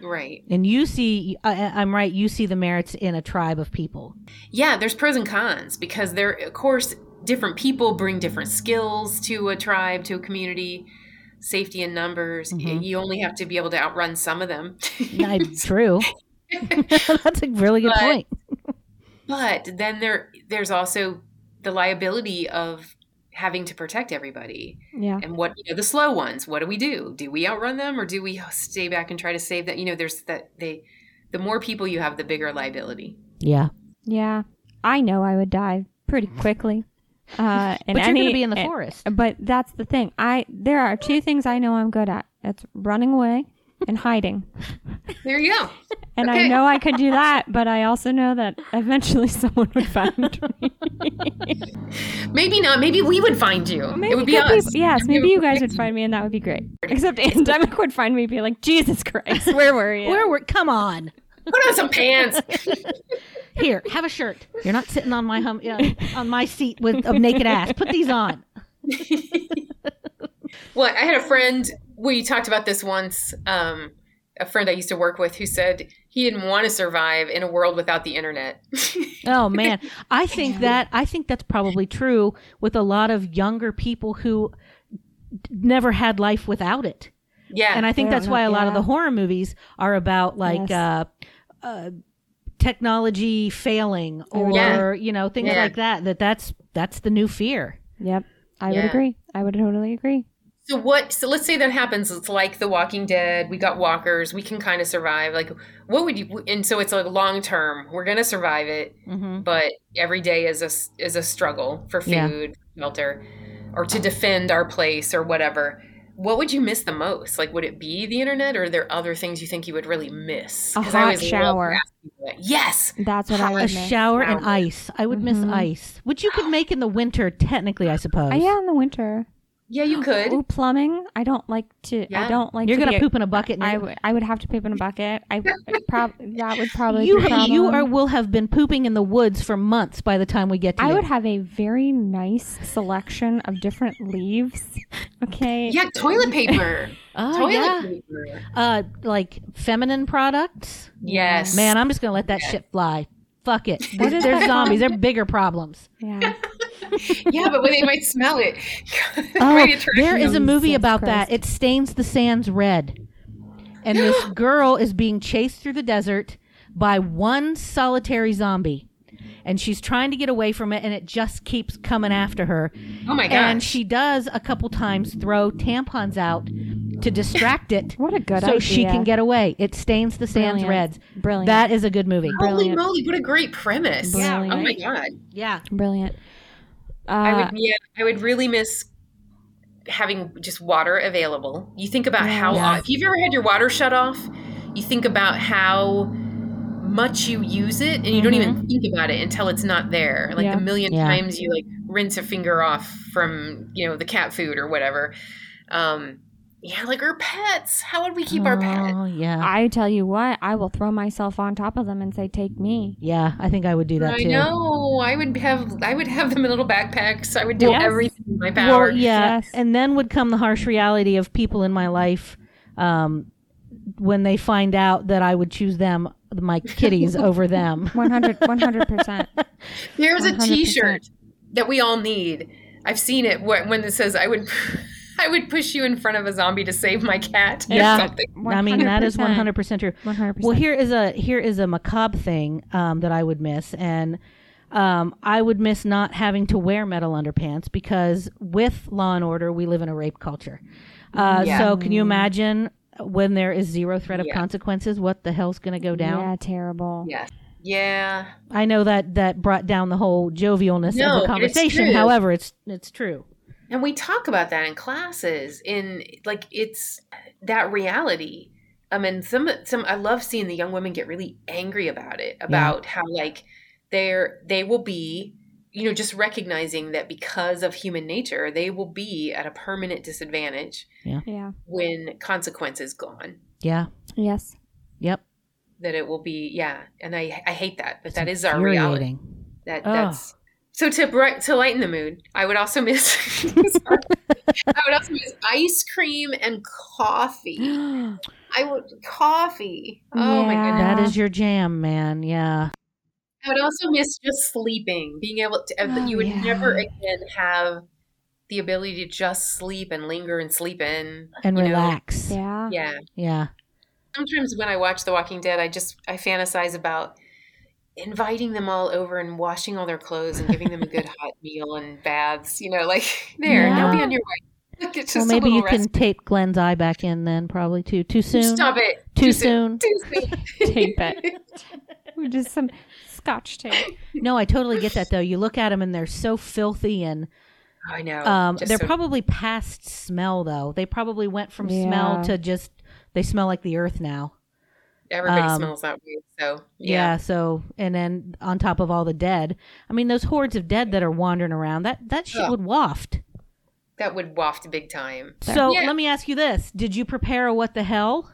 right
And you see, I, I'm right. You see the merits in a tribe of people.
yeah there's pros and cons because there of course different people bring different skills to a tribe to a community safety in numbers
Mhm.
you only have to be able to outrun some of them
true. That's a really good
But-
point.
but then there there's also the liability of having to protect everybody
Yeah.
and what you know the slow ones what do we do do we outrun them or do we stay back and try to save that you know there's that they the more people you have the bigger liability
Yeah,
Yeah. I know I would die pretty quickly. Uh, and
but you're
any,
going to be in the
and-
forest.
But that's the thing. I there are two things I know I'm good at. It's running away and hiding.
there you go
And I know I could do that, but I also know that eventually someone would find me.
maybe not maybe we would find you it would be
good
us
people- yes,
And we
maybe you guys would find me, and that would be great. Except AnDemic would find me, and be like, Jesus Christ, where were you?
Where were? Come on.
put on some pants
Here, have a shirt. You're not sitting on my hum, uh, on my seat with a naked ass. Put these on.
what? i had a friend we talked about this once um a friend i used to work with who said he didn't want to survive in a world without the internet
Oh man, I think that I think that's probably true with a lot of younger people who d- never had life without it.
yeah
And I think that's
know-
why a lot of the horror movies are about like
Yes.
uh, uh, technology failing or
Yeah.
you know things
Yeah.
like that. That that's that's the new fear.
Yep, I would agree. I would totally agree.
So what? So let's say that happens. It's like The Walking Dead. We got walkers. We can kind of survive. Like, what would you? And so it's like long term. We're gonna survive it,
Mm-hmm.
but every day is a is a struggle for
Yeah.
food, shelter. or to defend our place or whatever. What would you miss the most? Like, would it be the internet, or are there other things you think you would really miss?
A hot shower.
Yes.
That's what I
Hot
would
A
miss.
shower and ice. I would miss
Mhm.
ice, which you could make in the winter, technically, I suppose.
Yeah, in the winter.
Yeah, you could.
Ooh, plumbing. I don't like to. I don't like.
You're
to
gonna
be a-
poop in a bucket. And
I would. I would have to poop in a bucket. I prob- that would probably.
you
be
you are will have been pooping in the woods for months by the time we get to
I
you.
would have a very nice selection of different leaves. Okay.
yeah, toilet paper.
oh
toilet
yeah,
paper.
uh, like feminine products.
Yes.
Man, I'm just gonna let that shit fly. Fuck it.
What
They're,
is
they're
that
zombies. They're bigger problems.
Yeah.
yeah, but when they might smell it.
Oh, there is a movie
Jesus
about
Christ.
that. It stains the sands red. And this girl is being chased through the desert by one solitary zombie. And she's trying to get away from it, and it just keeps coming after her.
Oh my gosh.
And she does a couple times throw tampons out to distract it
What a good
so
idea.
she can get away. It stains the sands
Brilliant.
reds.
Brilliant.
That is a good movie.
Holy
brilliant.
moly, what a great premise.
Yeah,
Oh my god.
Yeah.
Brilliant. Uh,
I would yeah, I would really miss having just water available. You think about how
Yeah.
if you've ever had your water shut off, you think about how much you use it and you don't even think about it until it's not there. Like
Yeah.
the million
Yeah.
times you like rinse a finger off from, you know, the cat food or whatever. Um yeah, like our pets. How would we keep our pets?
Oh, yeah.
I tell you what, I will throw myself on top of them and say, "Take me."
yeah, I think I would do that too.
I
too.
know. I would have I would have them in little backpacks. I would do
Yes.
everything in my power.
Well, yeah,
Yes.
and then would come the harsh reality of people in my life um, when they find out that I would choose them, my kitties, over them.
100 percent.
There's a
100%.
T-shirt that we all need. I've seen it wh- when it says, "I would, I would push you in front of a zombie to save my cat."
Yeah.
something.
I mean, that is one hundred percent true.
One hundred percent.
Well, here is a here is a macabre thing um, that I would miss, and um, I would miss not having to wear metal underpants because with Law and Order, we live in a rape culture. Uh,
Yeah.
So, can you imagine when there is zero threat of
Yeah.
consequences? What the hell's going to go down?
Yeah, terrible.
Yeah. Yeah.
I know that that brought down the whole jovialness
No,
of the
but it's
conversation.
true.
However, it's it's true.
And we talk about that in classes. In like, it's that reality. I mean, some some I love seeing the young women get really angry about it, about how like they're they will be, you know, just recognizing that because of human nature, they will be at a permanent disadvantage
Yeah. Yeah.
when consequences gone.
Yeah.
Yes.
Yep.
that it will be yeah and i i hate that but that is our reality that
Ugh.
that's so to bright to lighten the mood i would also miss i would also miss ice cream and coffee i would coffee oh my
Yeah.
goodness
That is your jam, man. Yeah.
i would also miss just sleeping being able to uh,
Oh,
you would
yeah.
never again have the ability to just sleep and linger and sleep in
And
you know.
relax.
Yeah.
yeah
Yeah.
sometimes when I watch The Walking Dead, I just I fantasize about inviting them all over and washing all their clothes and giving them a good hot meal and baths. You know, like there,
Yeah.
now be on your way. Like, it's
Well, maybe
a
you
little
can tape Glenn's eye back in then, probably too. Too soon.
Stop it.
Too soon.
Too soon.
Tape it. Just some scotch tape.
No, I totally get that though. You look at them and they're so filthy and
I know.
um, they're
so-
probably past smell though. They probably went from
Yeah.
smell to just they smell like the earth now.
Everybody
um,
smells that way. So
Yeah.
yeah.
So and then on top of all the dead, I mean those hordes of dead that are wandering around. That that shit
Ugh.
would waft.
that would waft big time.
So
Yeah.
let me ask you this: Did you prepare a what the hell?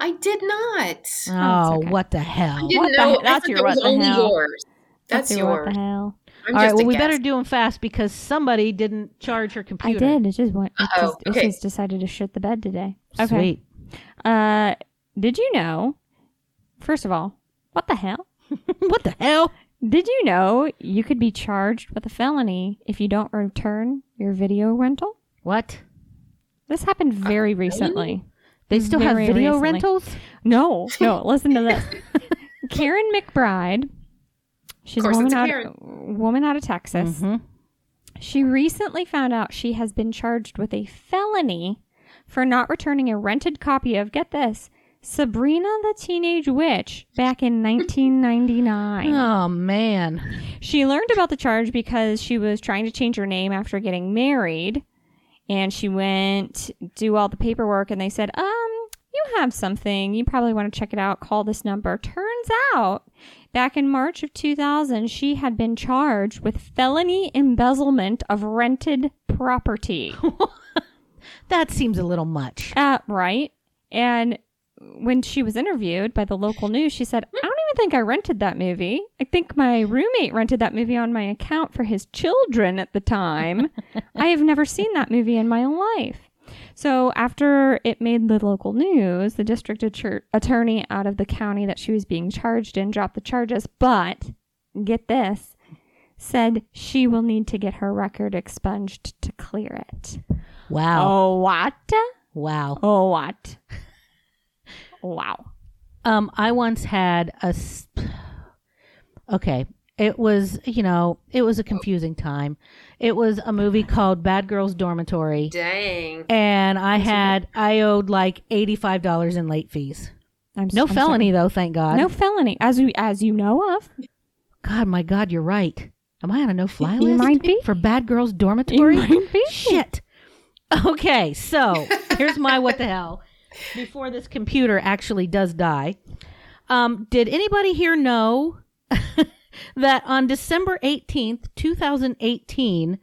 I did not.
Oh,
okay.
what the
I
hell!
didn't
What
know.
he-
I
that's
thought
your
that was
what the
only
hell.
yours. That's
Let's see What the hell?
I'm
All right,
just
well,
a
we
guest.
better do them fast because somebody didn't charge her computer.
I did. It just went. It
Uh-oh,
just, it just decided to shit the bed today. Okay.
Sweet.
Uh, did you know? First of all, what the hell?
what the hell?
Did you know you could be charged with a felony if you don't return your video rental?
What?
This happened very recently.
They still have
Very
video
recently.
rentals?
No, no. listen to this. Caron McBride. She's a
course
woman
it's
out,
Karen.
woman out of Texas.
hmm
She recently found out she has been charged with a felony for not returning a rented copy of, get this, Sabrina the Teenage Witch back in 1999.
Oh man.
She learned about the charge because she was trying to change her name after getting married. And she went do all the paperwork and they said, um, you have something. You probably want to check it out. Call this number. Turns out, back in March of 2000, she had been charged with felony embezzlement of rented property.
That seems a little much.
uh, right? And when she was interviewed by the local news, she said, I don't even think I rented that movie. I think my roommate rented that movie on my account for his children at the time. I have never seen that movie in my life. So, after it made the local news, the district attor- attorney out of the county that she was being charged in dropped the charges, but get this, said she will need to get her record expunged to clear it.
Wow.
Oh, what?
Wow.
Oh, what? Wow.
Um, I once had a. s- Okay, it was you know it was a confusing time. It was a movie called Bad Girls Dormitory,
Dang.
and I had I owed like eighty five dollars in late fees.
I'm s-
No
I'm
felony though, thank God.
No felony, as you as you know of.
God, my God, you're right. Am I on a no fly
You
list?
might be.
for Bad Girls Dormitory.
might be.
Shit. Okay, so here's my what the hell. Before this computer actually does die, um, did anybody here know that on December 18th, 2018,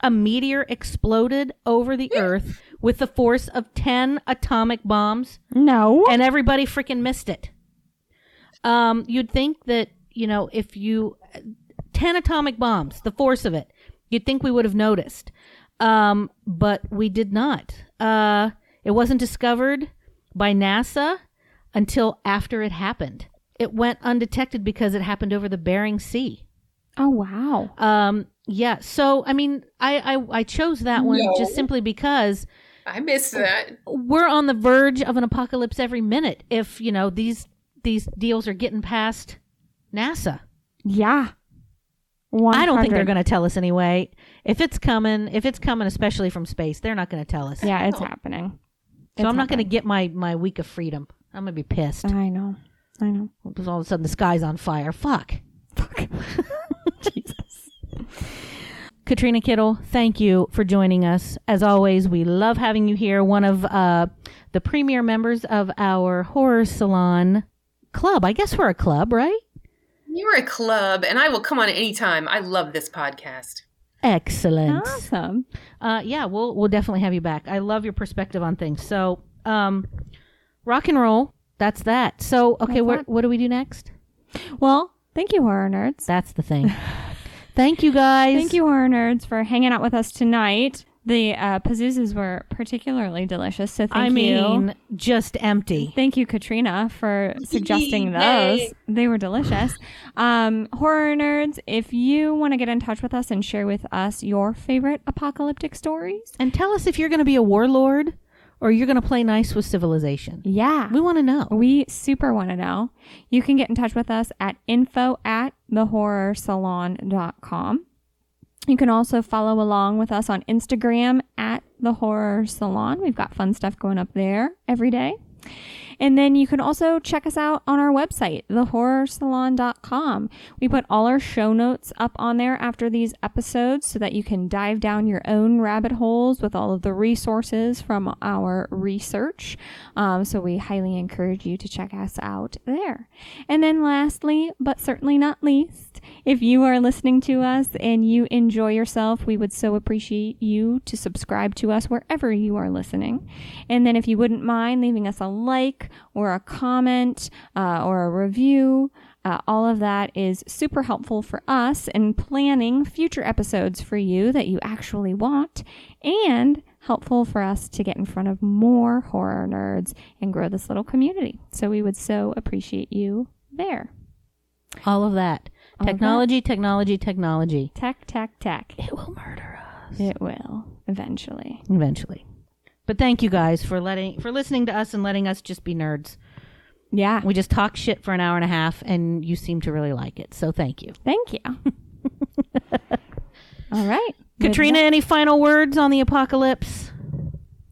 a meteor exploded over the Earth with the force of 10 atomic bombs?
No.
and everybody freaking missed it. Um, you'd think that you know if you ten atomic bombs, the force of it, you'd think we would have noticed, um, but we did not. Uh, it wasn't discovered by NASA until after it happened. It went undetected because it happened over the Bering Sea.
oh wow.
Um, yeah, so I mean, I I, I chose that one
No.
just simply because
I missed that.
we're on the verge of an apocalypse every minute if you know these these deals are getting past NASA.
Yeah.
I don't think they're going to tell us anyway. If it's coming, if it's coming especially from space, they're not going to tell us.
Yeah, it's
No.
happening.
So I'm not going to get my my week of freedom. I'm going to be pissed.
I know. I know.
Because all of a sudden the sky's on fire. Fuck.
Fuck. Jesus.
Katrina Kittle, thank you for joining us. As always, we love having you here. One of uh, the premier members of our horror salon club. I guess we're a club, right?
You're a club, and I will come on anytime. I love this podcast.
Excellent.
Awesome.
Uh, yeah, we'll we'll definitely have you back. I love your perspective on things. So, um, rock and roll. That's that. So, okay, what do we do next?
Well, thank you, horror nerds.
That's the thing. Thank you guys.
Thank you, horror nerds, for hanging out with us tonight. The uh, Pazoozas were particularly delicious, so thank you.
I
you.
mean, just empty.
Thank you, Katrina, for suggesting those. They were delicious. Um, horror nerds, if you want to get in touch with us and share with us your favorite apocalyptic stories,
And tell us if you're going to be a warlord or you're going to play nice with civilization.
yeah,
We want to know.
we super want to know. You can get in touch with us at info at thehorrorsalon.com. You can also follow along with us on Instagram at the horror salon. We've got fun stuff going up there every day. And then you can also check us out on our website, thehorrorsalon.com. We put all our show notes up on there after these episodes so that you can dive down your own rabbit holes with all of the resources from our research. Um, so we highly encourage you to check us out there. And then lastly, but certainly not least, if you are listening to us and you enjoy yourself, we would so appreciate you to subscribe to us wherever you are listening. And then if you wouldn't mind leaving us a like or a comment uh, or a review, uh, all of that is super helpful for us in planning future episodes for you that you actually want and helpful for us to get in front of more horror nerds and grow this little community. So we would so appreciate you there.
All of that.
All of
technology, technology, technology.
Tech, tech, tech.
It will murder us
It will eventually.
eventually. But thank you guys for letting for listening to us and letting us just be nerds.
Yeah.
We just talk shit for an hour and a half and you seem to really like it. So thank you.
Thank you. All right. With
Katrina, any final words on the apocalypse?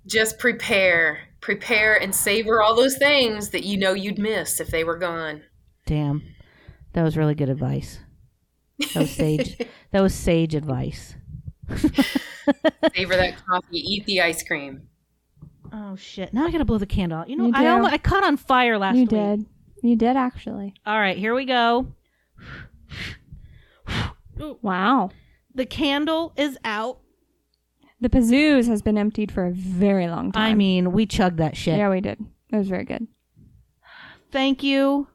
Just prepare. prepare and savor all those things that you know you'd miss if they were gone.
Damn. That was really good advice. That was sage. that was sage advice.
Savor that coffee, eat the ice cream.
Oh shit! Now I gotta blow the candle out. You know,
You
I almost, I caught on fire last
you
week.
You did. You did actually.
All right, here we go.
Wow.
The candle is out.
The Pazoos has been emptied for a very long time.
I mean, we chugged that shit.
yeah, we did. It was very good.
Thank you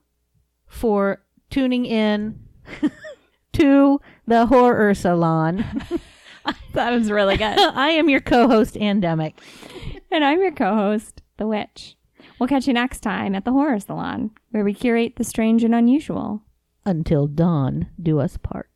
for tuning in to the horror salon.
That was really good.
I am your co-host, AnDemic.
and I'm your co-host, The Witch. We'll catch you next time at the Horror Salon, where we curate the strange and unusual.
Until dawn, do us part.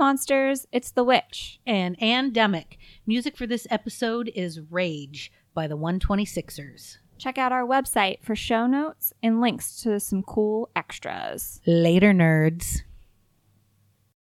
Monsters! It's The Witch.
And AnDemic. Music for this episode is Rage by the 126ers.
Check out our website for show notes and links to some cool extras.
Later, nerds.